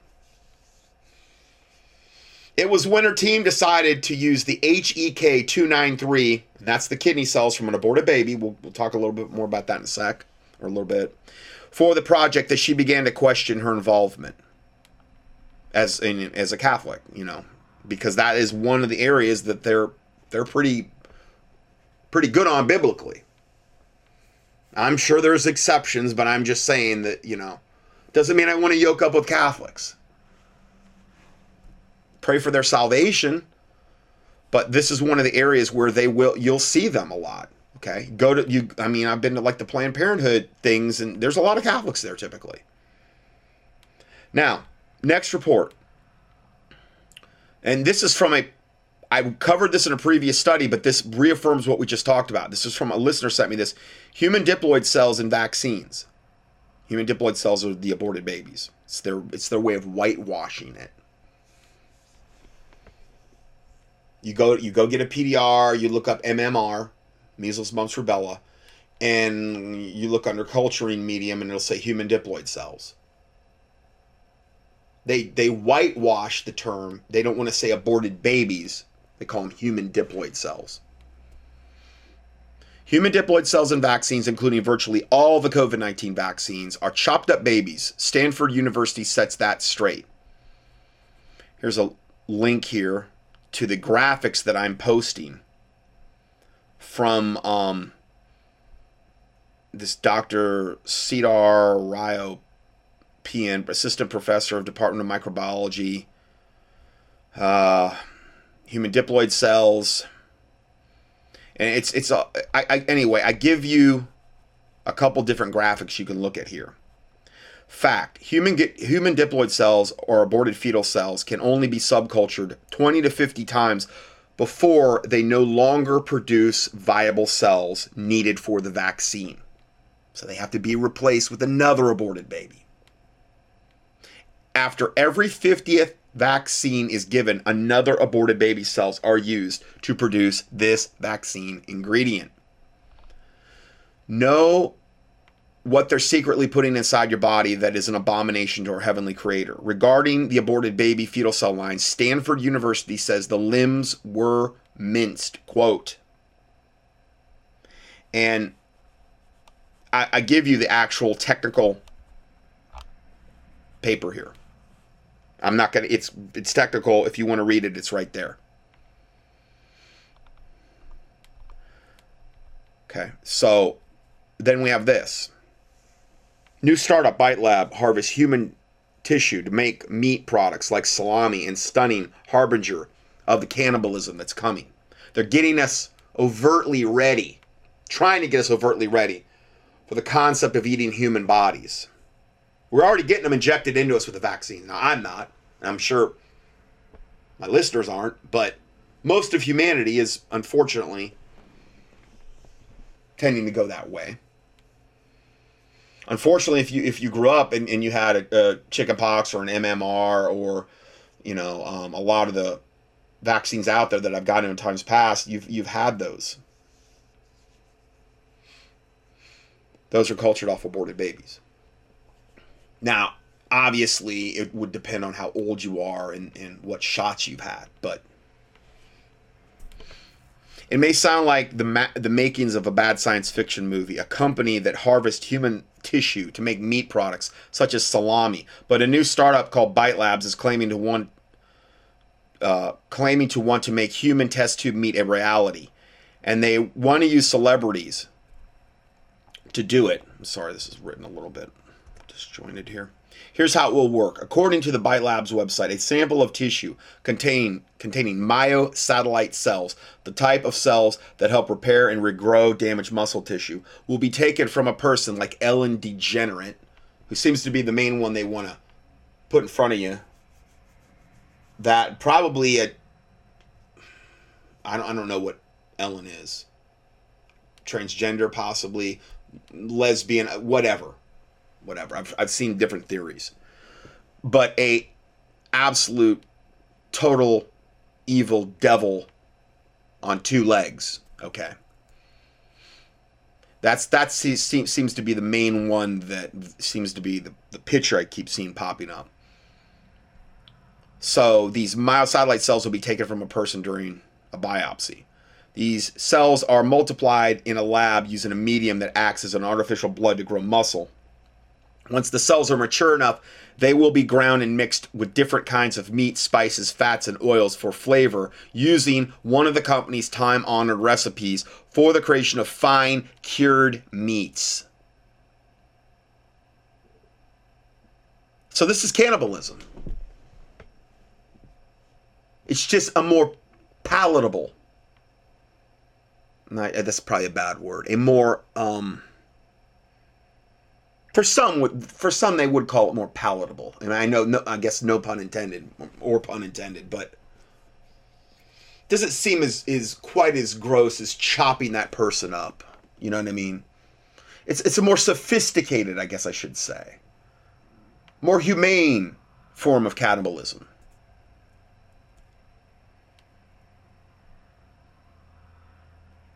It was when her team decided to use the HEK 293, that's the kidney cells from an aborted baby. We'll, we'll talk a little bit more about that in a sec, or a little bit, for the project that she began to question her involvement as in, as a Catholic, you know, because that is one of the areas that they're they're pretty pretty good on biblically. I'm sure there's exceptions, but I'm just saying that, you know, doesn't mean I want to yoke up with Catholics pray for their salvation. But this is one of the areas where they will you'll see them a lot. Okay. Go to you I mean, I've been to like the Planned Parenthood things and there's a lot of Catholics there typically. Now, next report. And this is from a I covered this in a previous study, but this reaffirms what we just talked about. This is from a listener sent me this. Human diploid cells in vaccines. Human diploid cells are the aborted babies. It's their it's their way of whitewashing it. You go you go get a PDR, you look up MMR, measles, mumps, rubella, and you look under culturing medium and it'll say human diploid cells. They they whitewash the term. They don't want to say aborted babies. They call them human diploid cells. Human diploid cells in vaccines, including virtually all the COVID 19 vaccines, are chopped up babies. Stanford University sets that straight. Here's a link here to the graphics that I'm posting from um, this Dr. Cedar Ryo, PN, assistant professor of Department of Microbiology, uh, human diploid cells and it's it's a I, I, anyway. I give you a couple different graphics you can look at here. Fact: human human diploid cells or aborted fetal cells can only be subcultured 20 to 50 times before they no longer produce viable cells needed for the vaccine. So they have to be replaced with another aborted baby. After every 50th vaccine is given, another aborted baby cells are used to produce this vaccine ingredient. Know what they're secretly putting inside your body that is an abomination to our heavenly creator. Regarding the aborted baby fetal cell line, Stanford University says the limbs were minced. Quote. And I, I give you the actual technical paper here. I'm not gonna. It's it's technical. If you want to read it, it's right there. Okay, so then we have this. New startup Bite Lab harvests human tissue to make meat products like salami and stunning harbinger of the cannibalism that's coming. They're getting us overtly ready, trying to get us overtly ready for the concept of eating human bodies. We're already getting them injected into us with a vaccine. Now, I'm not. I'm sure my listeners aren't, but most of humanity is unfortunately tending to go that way. Unfortunately, if you if you grew up and, and you had a, a chicken pox or an MMR or you know um, a lot of the vaccines out there that I've gotten in times past, you've you've had those. Those are cultured off aborted babies. Now, obviously, it would depend on how old you are and, and what shots you've had, but it may sound like the ma- the makings of a bad science fiction movie, a company that harvests human tissue to make meat products such as salami. But a new startup called Bite Labs is claiming to want uh, claiming to want to make human test tube meat a reality, and they want to use celebrities to do it. I'm sorry, this is written a little bit disjointed here. Here's how it will work. According to the Bite Labs website, a sample of tissue contain, containing myosatellite cells, the type of cells that help repair and regrow damaged muscle tissue, will be taken from a person like Ellen DeGeneres, who seems to be the main one they want to put in front of you. That probably a I don't, I don't know what Ellen is. Transgender, possibly, lesbian, whatever whatever. I've, I've seen different theories, but a absolute total evil devil on two legs. Okay. That's that seems seems to be the main one that seems to be the, the picture I keep seeing popping up. So these myosatellite cells will be taken from a person during a biopsy. These cells are multiplied in a lab using a medium that acts as an artificial blood to grow muscle. Once the cells are mature enough, they will be ground and mixed with different kinds of meat, spices, fats, and oils for flavor using one of the company's time honored recipes for the creation of fine cured meats. So, this is cannibalism. It's just a more palatable, that's probably a bad word, a more, um, for some for some they would call it more palatable. And i know no, i guess no pun intended or pun intended but doesn't seem as is quite as gross as chopping that person up. You know what i mean? It's it's a more sophisticated i guess i should say. More humane form of cannibalism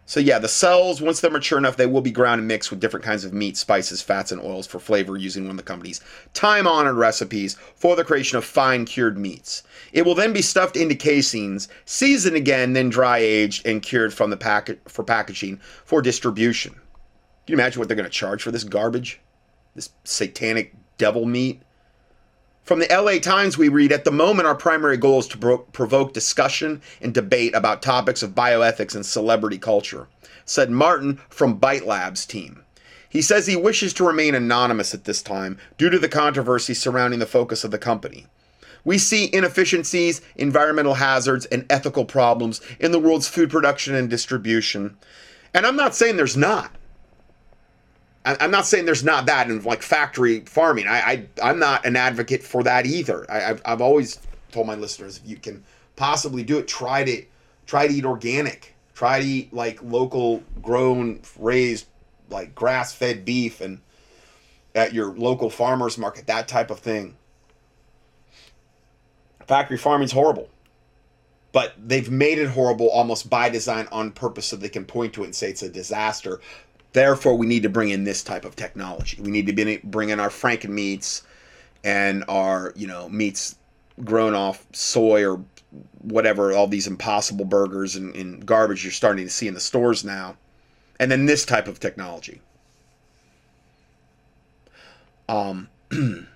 So yeah, the cells, once they're mature enough, they will be ground and mixed with different kinds of meat, spices, fats, and oils for flavor using one of the company's time-honored recipes for the creation of fine cured meats. It will then be stuffed into casings, seasoned again, then dry aged and cured from the packet for packaging for distribution. Can you imagine what they're going to charge for this garbage? This satanic devil meat? From the LA Times, we read At the moment, our primary goal is to pro- provoke discussion and debate about topics of bioethics and celebrity culture, said Martin from Bite Labs team. He says he wishes to remain anonymous at this time due to the controversy surrounding the focus of the company. We see inefficiencies, environmental hazards, and ethical problems in the world's food production and distribution. And I'm not saying there's not. I'm not saying there's not that in like factory farming. I, I am not an advocate for that either. I, have I've always told my listeners if you can possibly do it, try to try to eat organic. Try to eat like local grown, raised, like grass fed beef and at your local farmers market, that type of thing. Factory farming's horrible. But they've made it horrible almost by design on purpose so they can point to it and say it's a disaster. Therefore, we need to bring in this type of technology. We need to bring in our Franken meats and our, you know, meats grown off soy or whatever, all these impossible burgers and, and garbage you're starting to see in the stores now. And then this type of technology. Um,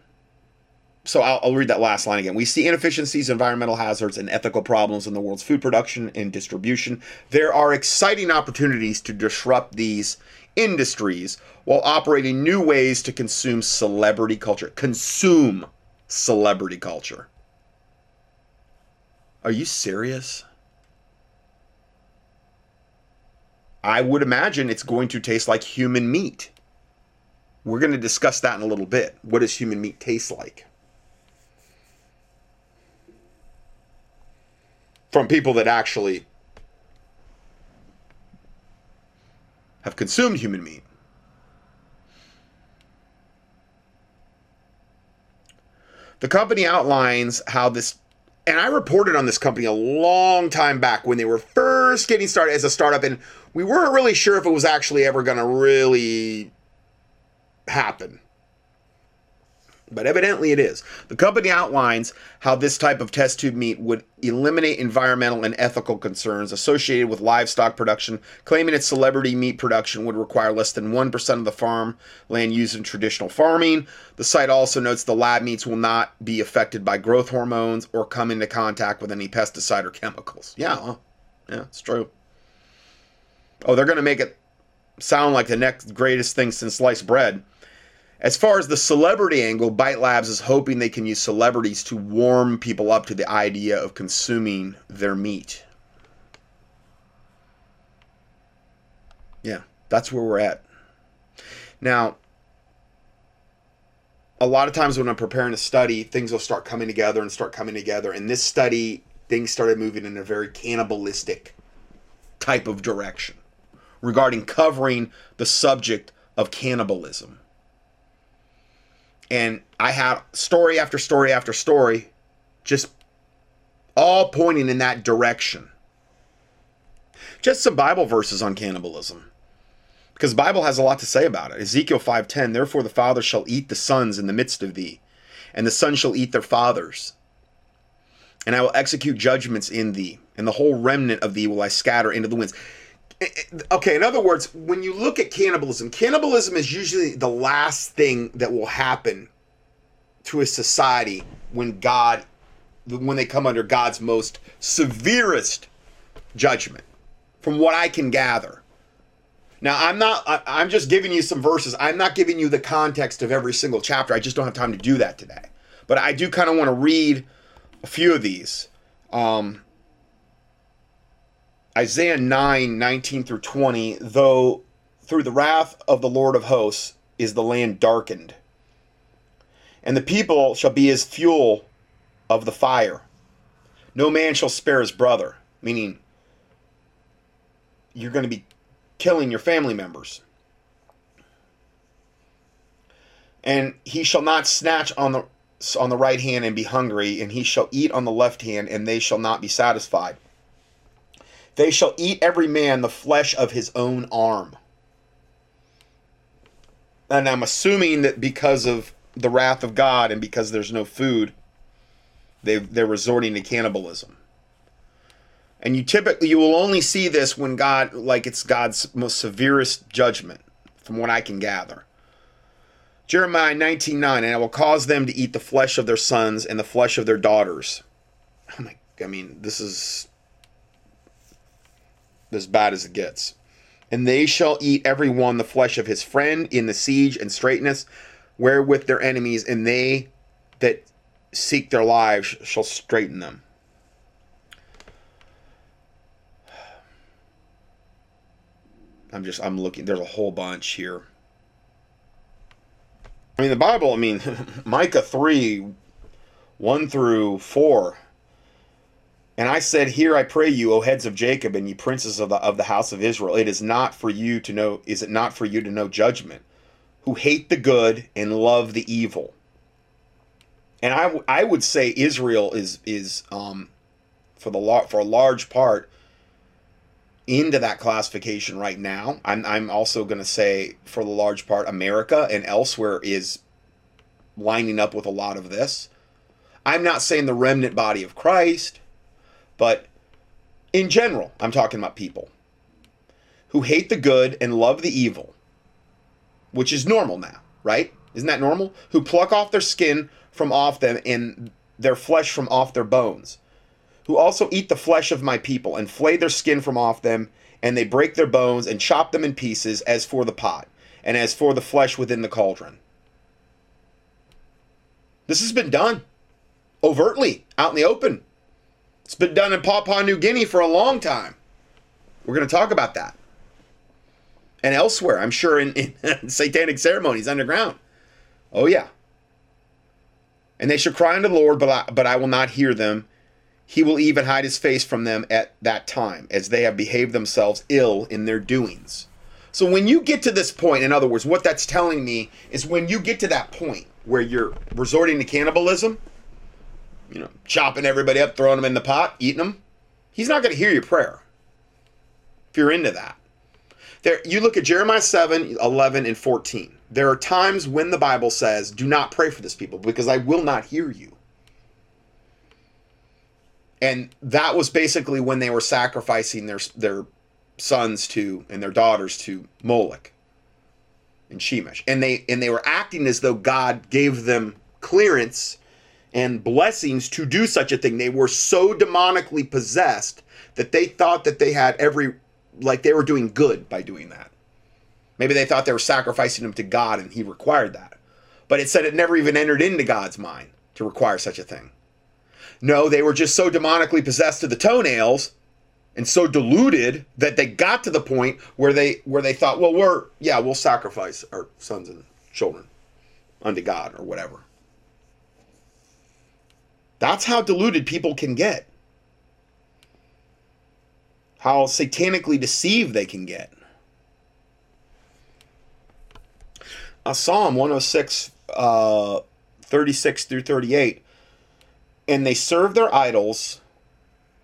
so I'll, I'll, read that last line again. We see inefficiencies, environmental hazards, and ethical problems in the world's food production and distribution. There are exciting opportunities to disrupt these industries while operating new ways to consume celebrity culture. Consume celebrity culture. Are you serious? I would imagine it's going to taste like human meat. We're going to discuss that in a little bit. What does human meat taste like? From people that actually have consumed human meat. The company outlines how this, and I reported on this company a long time back when they were first getting started as a startup, and we weren't really sure if it was actually ever going to really happen but evidently it is. The company outlines how this type of test tube meat would eliminate environmental and ethical concerns associated with livestock production, claiming its celebrity meat production would require less than 1% of the farm land used in traditional farming. The site also notes the lab meats will not be affected by growth hormones or come into contact with any pesticide or chemicals. Yeah, yeah, it's true. Oh, they're going to make it sound like the next greatest thing since sliced bread. As far as the celebrity angle, Bite Labs is hoping they can use celebrities to warm people up to the idea of consuming their meat. Yeah, that's where we're at. Now, a lot of times when I'm preparing a study, things will start coming together and start coming together. In this study, things started moving in a very cannibalistic type of direction regarding covering the subject of cannibalism. And I had story after story after story, just all pointing in that direction. Just some Bible verses on cannibalism. Because Bible has a lot to say about it. Ezekiel 5:10, therefore the father shall eat the sons in the midst of thee, and the sons shall eat their fathers. And I will execute judgments in thee, and the whole remnant of thee will I scatter into the winds okay in other words when you look at cannibalism cannibalism is usually the last thing that will happen to a society when god when they come under god's most severest judgment from what i can gather. Now i'm not I, am just giving you some verses. I'm not giving you the context of every single chapter. I just don't have time to do that today. But i do kind of want to read a few of these. Um, Isaiah 9 19 through 20, though through the wrath of the Lord of hosts is the land darkened, and the people shall be as fuel of the fire. No man shall spare his brother, meaning you're going to be killing your family members. And he shall not snatch on the on the right hand and be hungry, and he shall eat on the left hand, and they shall not be satisfied. They shall eat every man the flesh of his own arm. And I'm assuming that because of the wrath of God and because there's no food, they they're resorting to cannibalism. And you typically you will only see this when God like it's God's most severest judgment, from what I can gather. Jeremiah 19:9, and I will cause them to eat the flesh of their sons and the flesh of their daughters. Oh my I mean, this is as bad as it gets. And they shall eat every one the flesh of his friend in the siege and straightness, wherewith their enemies, and they that seek their lives shall straighten them. I'm just I'm looking there's a whole bunch here. I mean the Bible, I mean Micah 3 1 through 4 and I said, Here I pray you, O heads of Jacob, and ye princes of the of the house of Israel, it is not for you to know, is it not for you to know judgment, who hate the good and love the evil. And I, I would say Israel is is um, for the for a large part into that classification right now. I'm I'm also going to say for the large part America and elsewhere is lining up with a lot of this. I'm not saying the remnant body of Christ but in general, I'm talking about people who hate the good and love the evil, which is normal now, right? Isn't that normal? Who pluck off their skin from off them and their flesh from off their bones, who also eat the flesh of my people and flay their skin from off them, and they break their bones and chop them in pieces as for the pot, and as for the flesh within the cauldron. This has been done overtly out in the open. It's been done in Papua New Guinea for a long time. We're going to talk about that. And elsewhere, I'm sure in, in satanic ceremonies underground. Oh, yeah. And they shall cry unto the Lord, but I, but I will not hear them. He will even hide his face from them at that time, as they have behaved themselves ill in their doings. So when you get to this point, in other words, what that's telling me is when you get to that point where you're resorting to cannibalism, you know, chopping everybody up, throwing them in the pot, eating them, he's not going to hear your prayer. If you're into that. There, you look at Jeremiah 7, 11, and 14. There are times when the Bible says, do not pray for this people because I will not hear you. And that was basically when they were sacrificing their, their sons to and their daughters to Moloch and Shemesh. And they and they were acting as though God gave them clearance and blessings to do such a thing. They were so demonically possessed that they thought that they had every, like they were doing good by doing that. Maybe they thought they were sacrificing them to God and He required that. But it said it never even entered into God's mind to require such a thing. No, they were just so demonically possessed to the toenails and so deluded that they got to the point where they where they thought, well, we're yeah, we'll sacrifice our sons and children unto God or whatever. That's how deluded people can get. How satanically deceived they can get. A Psalm 106, uh, 36 through 38. And they served their idols,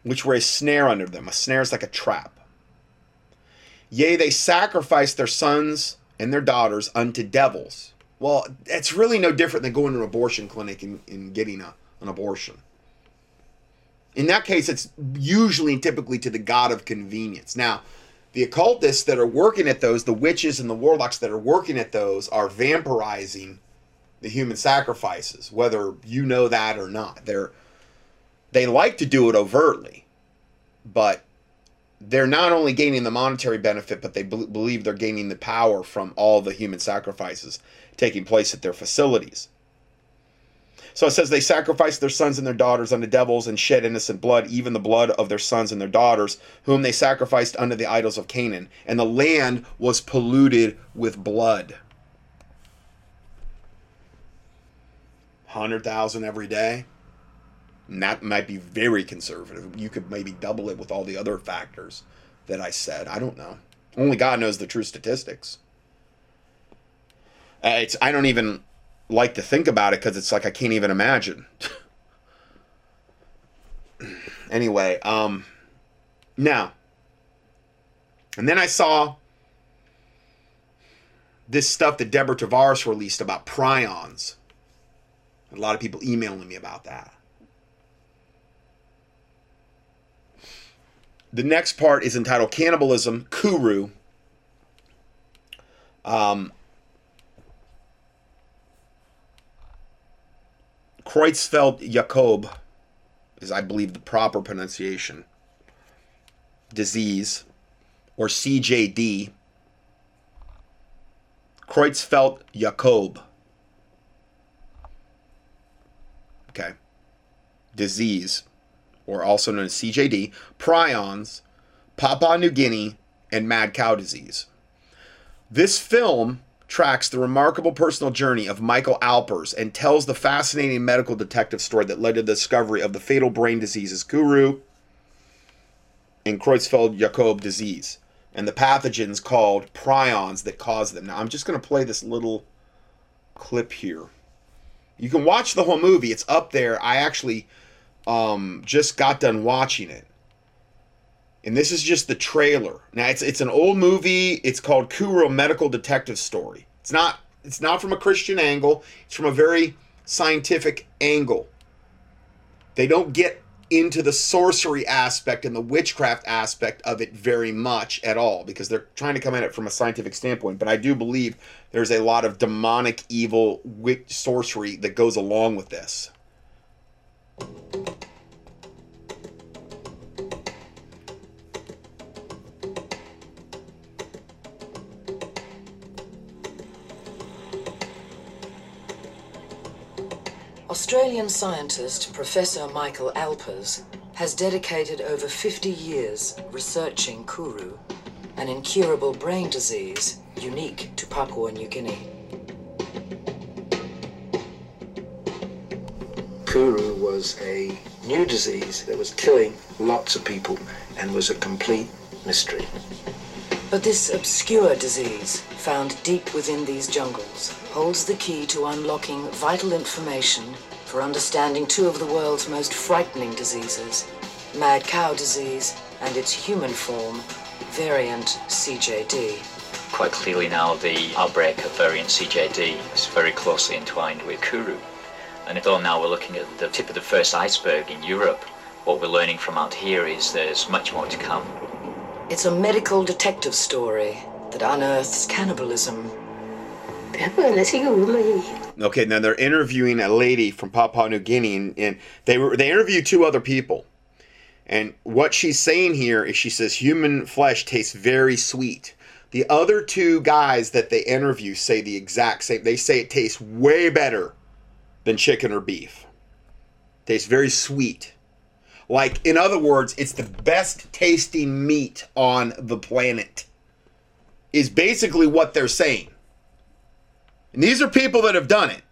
which were a snare under them. A snare is like a trap. Yea, they sacrificed their sons and their daughters unto devils. Well, it's really no different than going to an abortion clinic and, and getting a an abortion. In that case, it's usually and typically to the god of convenience. Now, the occultists that are working at those, the witches and the warlocks that are working at those, are vampirizing the human sacrifices, whether you know that or not. They're they like to do it overtly, but they're not only gaining the monetary benefit, but they believe they're gaining the power from all the human sacrifices taking place at their facilities. So it says they sacrificed their sons and their daughters unto devils and shed innocent blood, even the blood of their sons and their daughters, whom they sacrificed unto the idols of Canaan. And the land was polluted with blood. 100,000 every day. And that might be very conservative. You could maybe double it with all the other factors that I said. I don't know. Only God knows the true statistics. Uh, it's I don't even like to think about it because it's like I can't even imagine. anyway, um, now And then I saw this stuff that Deborah Tavares released about prions. A lot of people emailing me about that. The next part is entitled Cannibalism, Kuru. Um, Creutzfeldt Jakob is, I believe, the proper pronunciation. Disease, or CJD. Creutzfeldt Jakob. Okay. Disease, or also known as CJD, prions, Papua New Guinea, and mad cow disease. This film tracks the remarkable personal journey of Michael Alpers and tells the fascinating medical detective story that led to the discovery of the fatal brain diseases Kuru and Creutzfeldt Jakob disease and the pathogens called prions that cause them. Now, I'm just going to play this little clip here. You can watch the whole movie, it's up there. I actually um, just got done watching it. And this is just the trailer. Now it's it's an old movie. It's called Kuru Medical Detective Story. It's not it's not from a Christian angle. It's from a very scientific angle. They don't get into the sorcery aspect and the witchcraft aspect of it very much at all because they're trying to come at it from a scientific standpoint. But I do believe there's a lot of demonic, evil, witch sorcery that goes along with this. Australian scientist Professor Michael Alpers has dedicated over 50 years researching Kuru, an incurable brain disease unique to Papua New Guinea. Kuru was a new disease that was killing lots of people and was a complete mystery. But this obscure disease, found deep within these jungles, holds the key to unlocking vital information for understanding two of the world's most frightening diseases mad cow disease and its human form, variant CJD. Quite clearly now, the outbreak of variant CJD is very closely entwined with Kuru. And although now we're looking at the tip of the first iceberg in Europe, what we're learning from out here is there's much more to come. It's a medical detective story that unearths cannibalism. Okay, now they're interviewing a lady from Papua New Guinea, and, and they were they interviewed two other people. And what she's saying here is she says human flesh tastes very sweet. The other two guys that they interview say the exact same. They say it tastes way better than chicken or beef. Tastes very sweet. Like, in other words, it's the best tasting meat on the planet, is basically what they're saying. And these are people that have done it.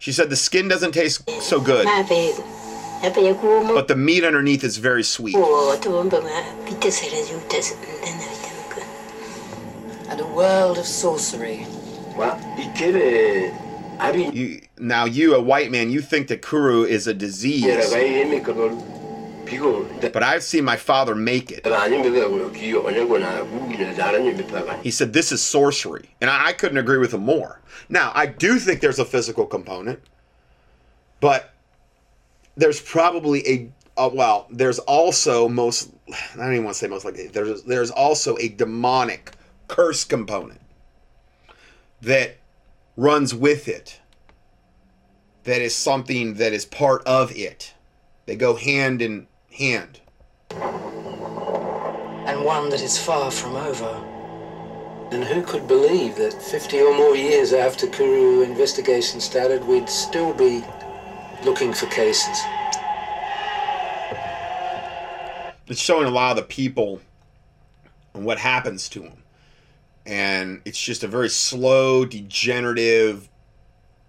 She said the skin doesn't taste so good, but the meat underneath is very sweet. And a world of sorcery. You, now, you, a white man, you think that Kuru is a disease, but I've seen my father make it. He said this is sorcery, and I, I couldn't agree with him more. Now, I do think there's a physical component, but there's probably a uh, well, there's also most I don't even want to say most likely. There's there's also a demonic curse component that runs with it. That is something that is part of it. They go hand in hand. And one that is far from over. And who could believe that 50 or more years after Kuru investigation started, we'd still be looking for cases? It's showing a lot of the people and what happens to them. And it's just a very slow, degenerative,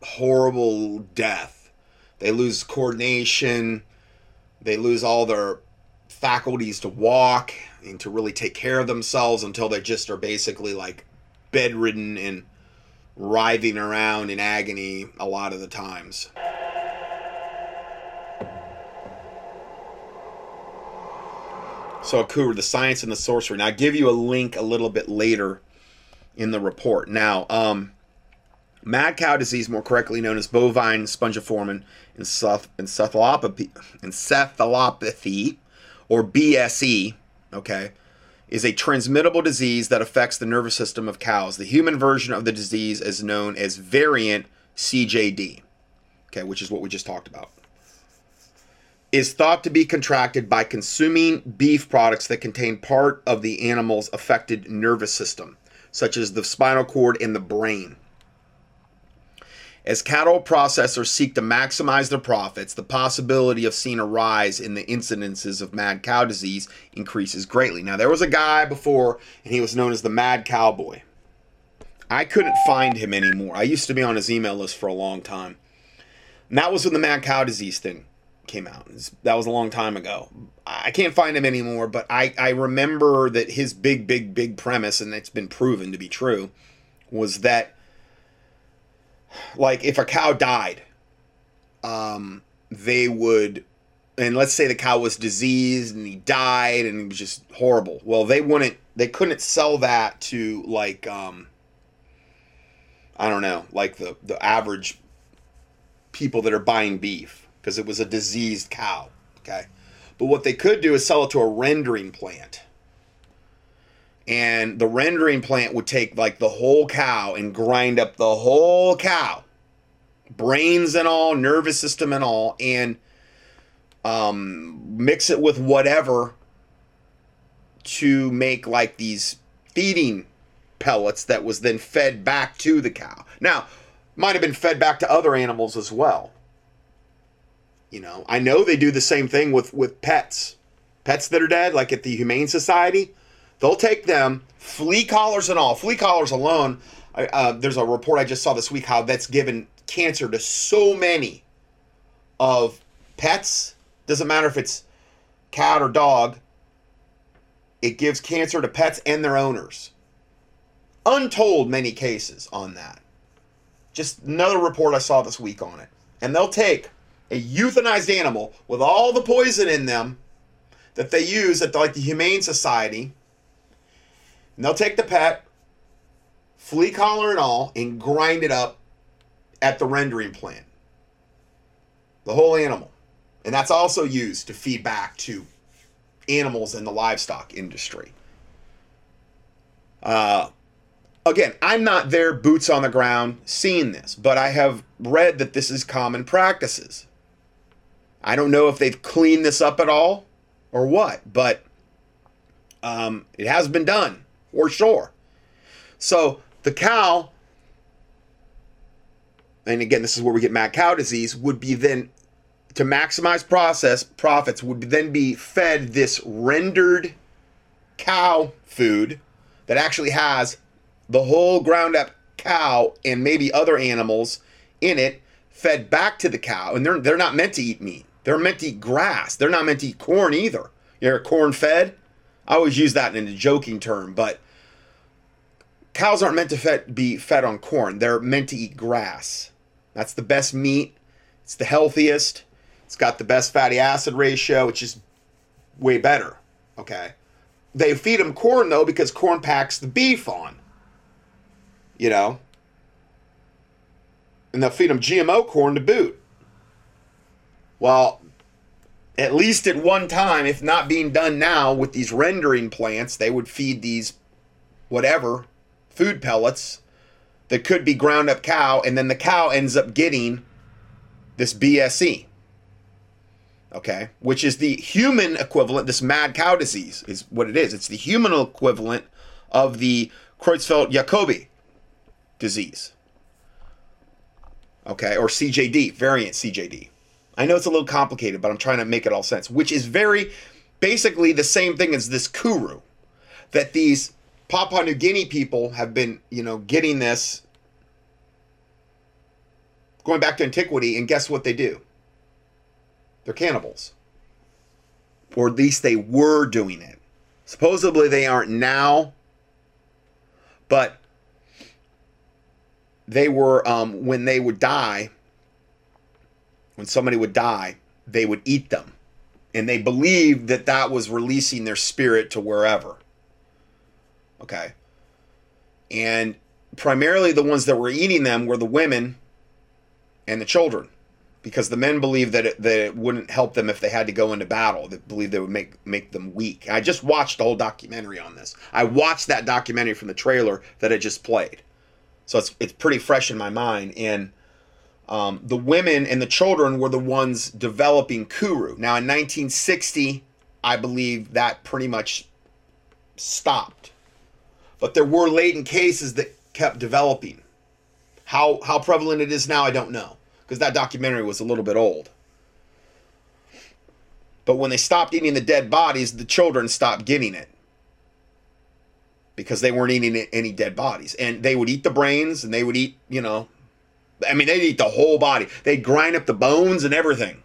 horrible death. They lose coordination, they lose all their faculties to walk and to really take care of themselves until they just are basically like bedridden and writhing around in agony a lot of the times. So Kuru, the science and the sorcery. Now, I'll give you a link a little bit later in the report. Now, um, mad cow disease, more correctly known as bovine spongiform encephalopathy, or BSE, okay, is a transmittable disease that affects the nervous system of cows. The human version of the disease is known as variant CJD, okay, which is what we just talked about. Is thought to be contracted by consuming beef products that contain part of the animal's affected nervous system, such as the spinal cord and the brain. As cattle processors seek to maximize their profits, the possibility of seeing a rise in the incidences of mad cow disease increases greatly. Now, there was a guy before, and he was known as the Mad Cowboy. I couldn't find him anymore. I used to be on his email list for a long time. And that was when the mad cow disease thing came out. That was a long time ago. I can't find him anymore, but I, I remember that his big, big, big premise, and it's been proven to be true, was that like if a cow died, um, they would, and let's say the cow was diseased and he died and it was just horrible. Well, they wouldn't, they couldn't sell that to like, um, I don't know, like the the average people that are buying beef because it was a diseased cow. Okay, but what they could do is sell it to a rendering plant and the rendering plant would take like the whole cow and grind up the whole cow. Brains and all nervous system and all and um, mix it with whatever to make like these feeding pellets that was then fed back to the cow. Now might have been fed back to other animals as well. You know i know they do the same thing with with pets. Pets that are dead like at the humane society They'll take them, flea collars and all. Flea collars alone, uh, there's a report I just saw this week how that's given cancer to so many of pets. Doesn't matter if it's cat or dog. It gives cancer to pets and their owners. Untold many cases on that. Just another report I saw this week on it. And they'll take a euthanized animal with all the poison in them that they use at the, like the Humane Society and they'll take the pet, flea collar and all, and grind it up at the rendering plant. The whole animal. And that's also used to feed back to animals in the livestock industry. Uh, again, I'm not there, boots on the ground, seeing this, but I have read that this is common practices. I don't know if they've cleaned this up at all or what, but um, it has been done for sure. So the cow, and again, this is where we get mad cow disease, would be then to maximize process profits would then be fed this rendered cow food that actually has the whole ground up cow and maybe other animals in it fed back to the cow. And they're they're not meant to eat meat. They're meant to eat grass. They're not meant to eat corn either. You're corn fed I always use that in a joking term, but cows aren't meant to fed, be fed on corn. They're meant to eat grass. That's the best meat. It's the healthiest. It's got the best fatty acid ratio, which is way better. Okay. They feed them corn though because corn packs the beef on. You know? And they'll feed them GMO corn to boot. Well, at least at one time, if not being done now with these rendering plants, they would feed these whatever food pellets that could be ground up cow, and then the cow ends up getting this BSE. Okay, which is the human equivalent, this mad cow disease is what it is. It's the human equivalent of the Creutzfeldt Jakobi disease. Okay, or CJD, variant CJD. I know it's a little complicated, but I'm trying to make it all sense, which is very basically the same thing as this Kuru. That these Papua New Guinea people have been, you know, getting this going back to antiquity, and guess what they do? They're cannibals. Or at least they were doing it. Supposedly they aren't now, but they were, um, when they would die, when somebody would die, they would eat them and they believed that that was releasing their spirit to wherever. Okay. And primarily the ones that were eating them were the women and the children because the men believed that it, that it wouldn't help them if they had to go into battle. They believed they would make make them weak. I just watched the whole documentary on this. I watched that documentary from the trailer that I just played, so it's it's pretty fresh in my mind. And um, the women and the children were the ones developing Kuru. Now in 1960, I believe that pretty much stopped, but there were latent cases that kept developing. How how prevalent it is now, I don't know because that documentary was a little bit old. But when they stopped eating the dead bodies, the children stopped getting it because they weren't eating any dead bodies. And they would eat the brains and they would eat, you know, I mean, they'd eat the whole body. They'd grind up the bones and everything,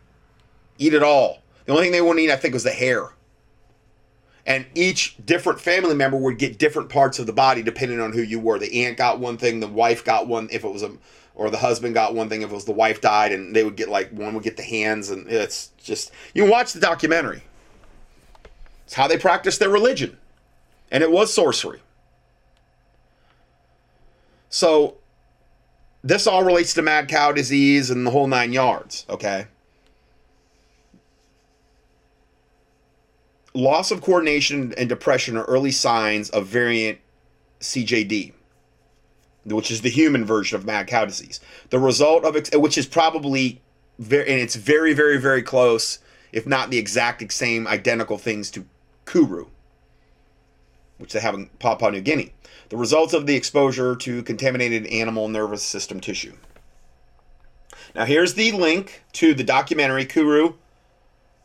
eat it all. The only thing they wouldn't eat, I think, was the hair. And each different family member would get different parts of the body depending on who you were. The aunt got one thing, the wife got one if it was a or the husband got one thing if it was the wife died and they would get like one would get the hands and it's just you watch the documentary it's how they practice their religion and it was sorcery so this all relates to mad cow disease and the whole nine yards okay loss of coordination and depression are early signs of variant cjd which is the human version of mad cow disease. The result of it, which is probably very, and it's very, very, very close, if not the exact same identical things to Kuru, which they have in Papua New Guinea. The results of the exposure to contaminated animal nervous system tissue. Now, here's the link to the documentary Kuru,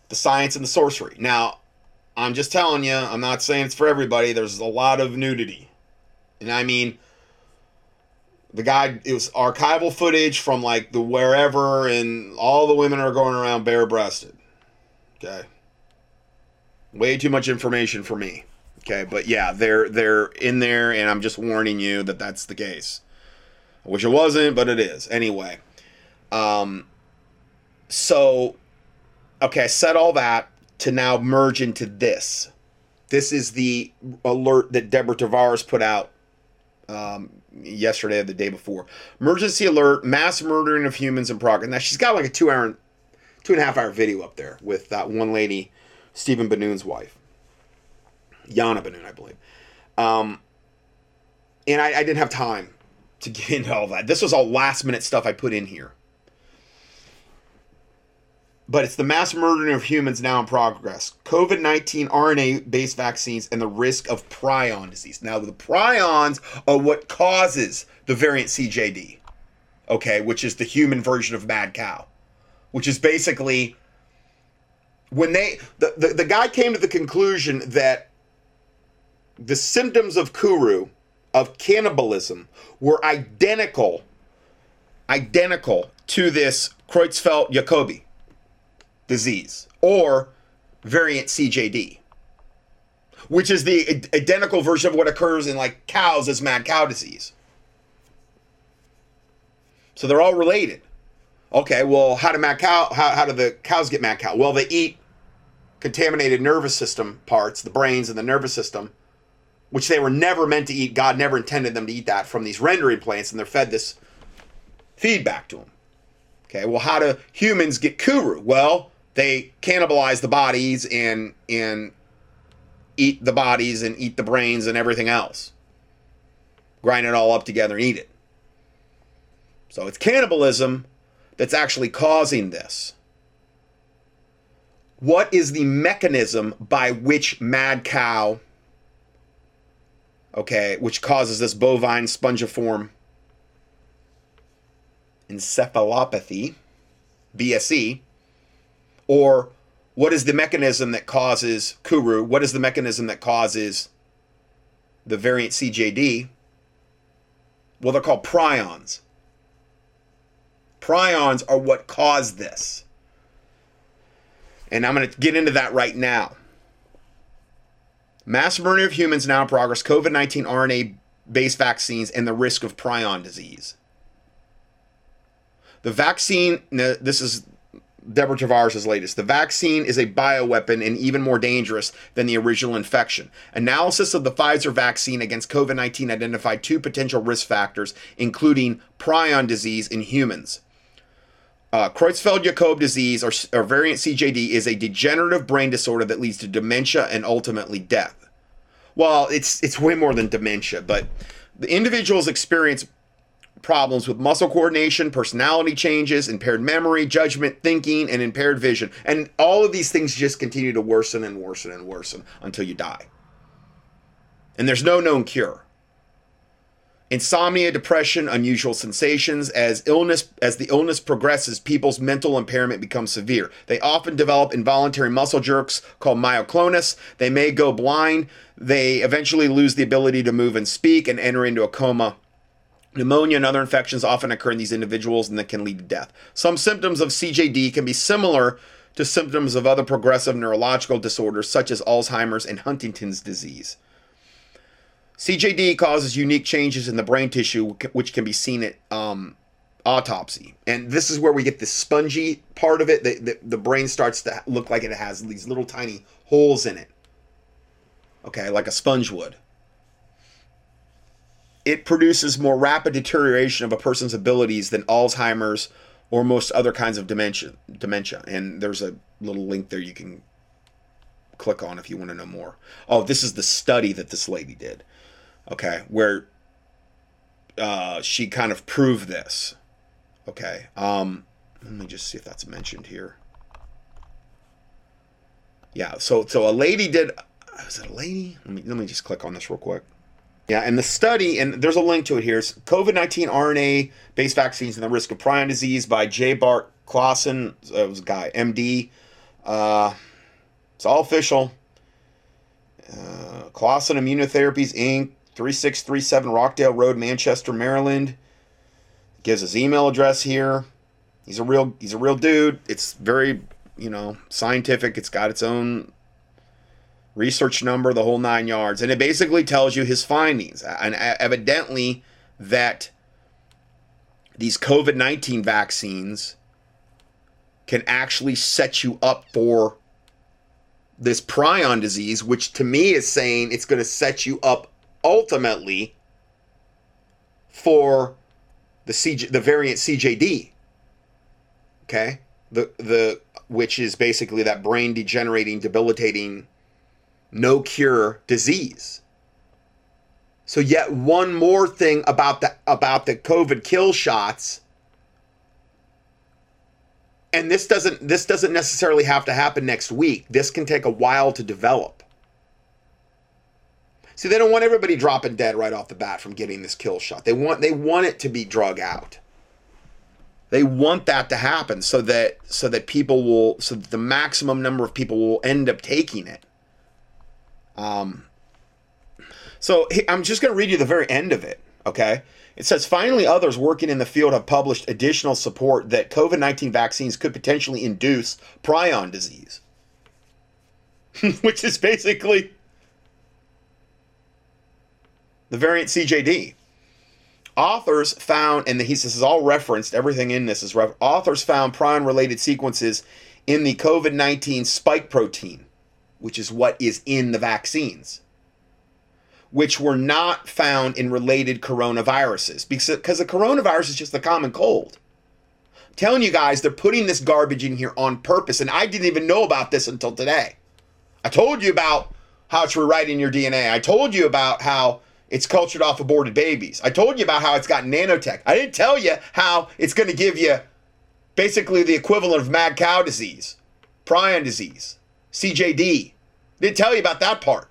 The Science and the Sorcery. Now, I'm just telling you, I'm not saying it's for everybody. There's a lot of nudity. And I mean, the guy it was archival footage from like the wherever and all the women are going around bare breasted okay way too much information for me okay but yeah they're they're in there and i'm just warning you that that's the case i wish it wasn't but it is anyway um so okay i said all that to now merge into this this is the alert that deborah tavares put out um, yesterday or the day before. Emergency alert: mass murdering of humans in progress. Now she's got like a two hour, two and a half hour video up there with that one lady, Stephen Ben-Nun's wife, Yana Ben-Nun, I believe. Um, and I, I didn't have time to get into all that. This was all last minute stuff I put in here but it's the mass murdering of humans now in progress. COVID 19 RNA based vaccines and the risk of prion disease. Now, the prions are what causes the variant CJD, okay, which is the human version of mad cow, which is basically when they, the, the, the guy came to the conclusion that the symptoms of Kuru, of cannibalism, were identical, identical to this Creutzfeldt-Jakobi disease or variant CJD, which is the identical version of what occurs in like cows as mad cow disease. So they're all related. Okay, well, how do mad cow? How, how do the cows get mad cow? Well, they eat contaminated nervous system parts, the brains and the nervous system, which they were never meant to eat. God never intended them to eat that from these rendering plants, and they're fed this feedback to them. Okay, well, how do humans get kuru? Well, they cannibalize the bodies and and eat the bodies and eat the brains and everything else. Grind it all up together and eat it. So it's cannibalism that's actually causing this. What is the mechanism by which mad cow, okay, which causes this bovine spongiform encephalopathy, BSE, or what is the mechanism that causes Kuru? What is the mechanism that causes the variant CJD? Well, they're called prions. Prions are what cause this. And I'm going to get into that right now. Mass murder of humans now in progress, COVID 19 RNA based vaccines, and the risk of prion disease. The vaccine, this is Deborah Tavares' latest. The vaccine is a bioweapon and even more dangerous than the original infection. Analysis of the Pfizer vaccine against COVID 19 identified two potential risk factors, including prion disease in humans. Uh, Creutzfeldt Jakob disease, or, or variant CJD, is a degenerative brain disorder that leads to dementia and ultimately death. Well, it's it's way more than dementia, but the individuals experience problems with muscle coordination, personality changes, impaired memory, judgment, thinking, and impaired vision. And all of these things just continue to worsen and worsen and worsen until you die. And there's no known cure. Insomnia, depression, unusual sensations as illness as the illness progresses, people's mental impairment becomes severe. They often develop involuntary muscle jerks called myoclonus. They may go blind. They eventually lose the ability to move and speak and enter into a coma Pneumonia and other infections often occur in these individuals and that can lead to death. Some symptoms of CJD can be similar to symptoms of other progressive neurological disorders such as Alzheimer's and Huntington's disease. CJD causes unique changes in the brain tissue, which can be seen at um, autopsy. And this is where we get the spongy part of it. The, the, the brain starts to look like it has these little tiny holes in it. Okay, like a sponge would it produces more rapid deterioration of a person's abilities than Alzheimer's or most other kinds of dementia. Dementia, and there's a little link there you can click on if you want to know more. Oh, this is the study that this lady did. Okay, where uh, she kind of proved this. Okay, um, let me just see if that's mentioned here. Yeah, so so a lady did. Was it a lady? Let me let me just click on this real quick. Yeah, and the study, and there's a link to it here, is COVID 19 RNA based vaccines and the risk of prion disease by J. Bart Classen. It was a guy, MD. Uh, it's all official. Uh, Classen Immunotherapies Inc., 3637 Rockdale Road, Manchester, Maryland. Gives his email address here. He's a real he's a real dude. It's very, you know, scientific. It's got its own research number, the whole nine yards. And it basically tells you his findings. And evidently, that these COVID 19 vaccines can actually set you up for this prion disease, which to me is saying it's going to set you up ultimately for the CJ, the variant CJD. Okay, the the which is basically that brain degenerating, debilitating no cure disease. So yet one more thing about the about the COVID kill shots and this doesn't this doesn't necessarily have to happen next week. This can take a while to develop. See, they don't want everybody dropping dead right off the bat from getting this kill shot. They want they want it to be drug out. They want that to happen so that so that people will so that the maximum number of people will end up taking it. Um, so I'm just going to read you the very end of it. Okay. It says finally, others working in the field have published additional support that COVID 19 vaccines could potentially induce prion disease, which is basically the variant CJD. Authors found, and he says is all referenced, everything in this is ref- authors found prion related sequences in the COVID 19 spike protein which is what is in the vaccines, which were not found in related coronaviruses because, because the coronavirus is just the common cold. I'm telling you guys, they're putting this garbage in here on purpose, and I didn't even know about this until today. I told you about how it's rewriting your DNA. I told you about how it's cultured off aborted babies. I told you about how it's got nanotech. I didn't tell you how it's going to give you basically the equivalent of mad cow disease, prion disease. CJD. Didn't tell you about that part.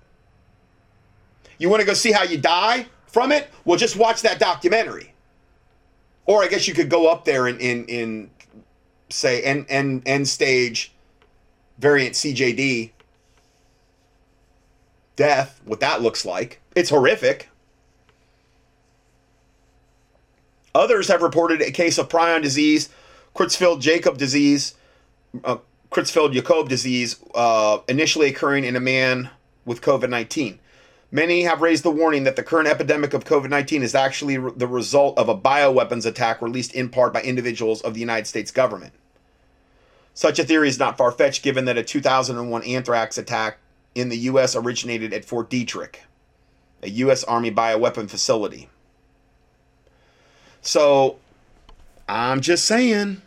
You want to go see how you die from it? Well, just watch that documentary. Or I guess you could go up there in in, in say end, end, end stage variant CJD death, what that looks like. It's horrific. Others have reported a case of prion disease, Creutzfeldt Jakob disease, uh, Creutzfeldt Jakob disease uh, initially occurring in a man with COVID 19. Many have raised the warning that the current epidemic of COVID 19 is actually re- the result of a bioweapons attack released in part by individuals of the United States government. Such a theory is not far fetched given that a 2001 anthrax attack in the U.S. originated at Fort Detrick, a U.S. Army bioweapon facility. So, I'm just saying.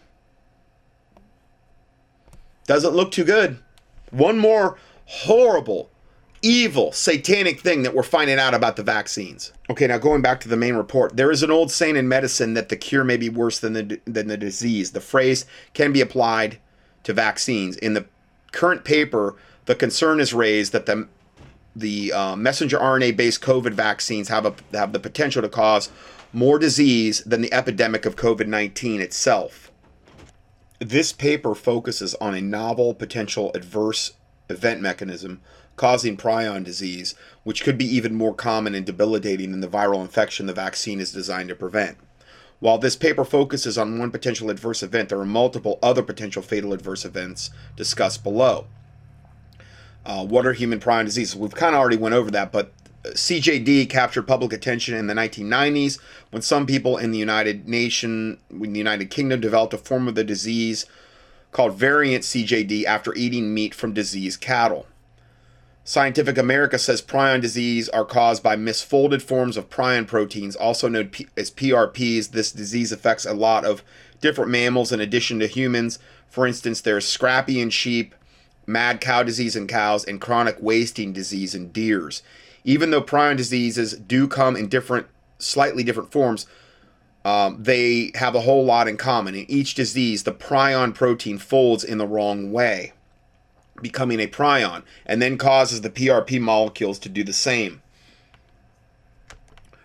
Doesn't look too good. One more horrible, evil, satanic thing that we're finding out about the vaccines. Okay, now going back to the main report, there is an old saying in medicine that the cure may be worse than the than the disease. The phrase can be applied to vaccines. In the current paper, the concern is raised that the the uh, messenger RNA-based COVID vaccines have a have the potential to cause more disease than the epidemic of COVID-19 itself. This paper focuses on a novel potential adverse event mechanism causing prion disease, which could be even more common and debilitating than the viral infection the vaccine is designed to prevent. While this paper focuses on one potential adverse event, there are multiple other potential fatal adverse events discussed below. Uh, what are human prion diseases? We've kind of already went over that, but CJD captured public attention in the 1990s when some people in the United Nation, in the United Kingdom, developed a form of the disease called variant CJD after eating meat from diseased cattle. Scientific America says prion disease are caused by misfolded forms of prion proteins, also known as PRPs. This disease affects a lot of different mammals in addition to humans. For instance, there's scrapie in sheep, mad cow disease in cows, and chronic wasting disease in deers. Even though prion diseases do come in different, slightly different forms, um, they have a whole lot in common. In each disease, the prion protein folds in the wrong way becoming a prion, and then causes the PRP molecules to do the same.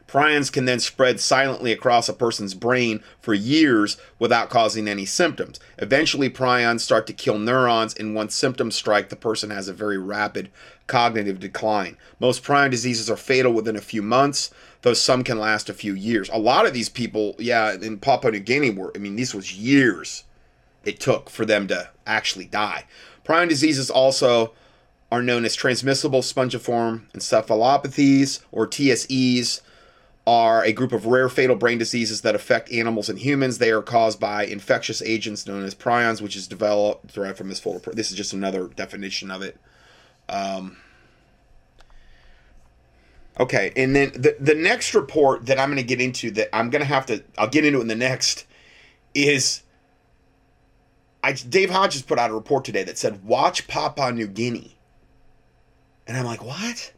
Prions can then spread silently across a person's brain for years without causing any symptoms. Eventually, prions start to kill neurons, and once symptoms strike, the person has a very rapid cognitive decline. Most prion diseases are fatal within a few months, though some can last a few years. A lot of these people, yeah, in Papua New Guinea were, I mean, this was years it took for them to actually die. Prion diseases also are known as transmissible spongiform encephalopathies or TSEs are a group of rare fatal brain diseases that affect animals and humans. They are caused by infectious agents known as prions, which is developed derived from this folder. This is just another definition of it. Um, okay, and then the the next report that I'm going to get into that I'm going to have to I'll get into in the next is I Dave Hodges put out a report today that said watch Papua New Guinea, and I'm like, what?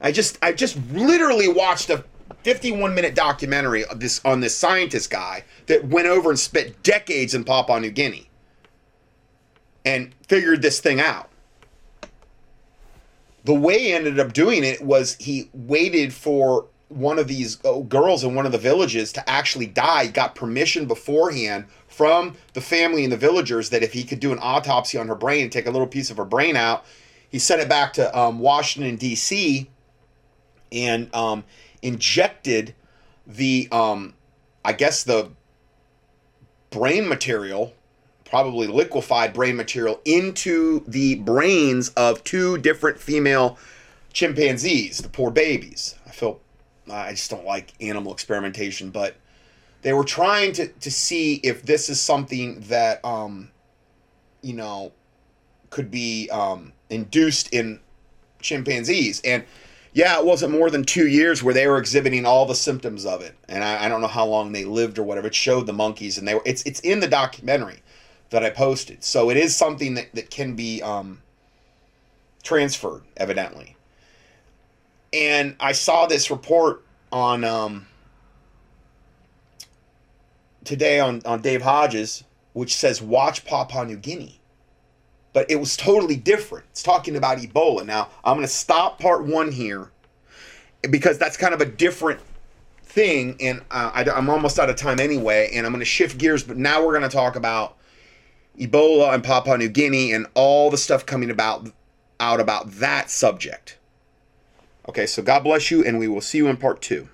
I just I just literally watched a 51 minute documentary of this on this scientist guy that went over and spent decades in Papua New Guinea and figured this thing out. The way he ended up doing it was he waited for one of these uh, girls in one of the villages to actually die, he got permission beforehand from the family and the villagers that if he could do an autopsy on her brain and take a little piece of her brain out, he sent it back to um, Washington, D.C., and um, injected the, um, I guess, the brain material, probably liquefied brain material, into the brains of two different female chimpanzees, the poor babies. I feel I just don't like animal experimentation, but they were trying to, to see if this is something that um, you know could be um, induced in chimpanzees and yeah it wasn't more than two years where they were exhibiting all the symptoms of it. And I, I don't know how long they lived or whatever. It showed the monkeys and they were it's it's in the documentary that i posted. So it is something that, that can be um, transferred evidently. And i saw this report on um, today on, on Dave Hodges, which says watch Papua New Guinea. But it was totally different. It's talking about Ebola. Now, I'm going to stop part one here because that's kind of a different thing. And uh, I, I'm almost out of time anyway. And I'm going to shift gears. But now we're going to talk about Ebola and Papua New Guinea and all the stuff coming about out about that subject. Okay, so God bless you, and we will see you in part two.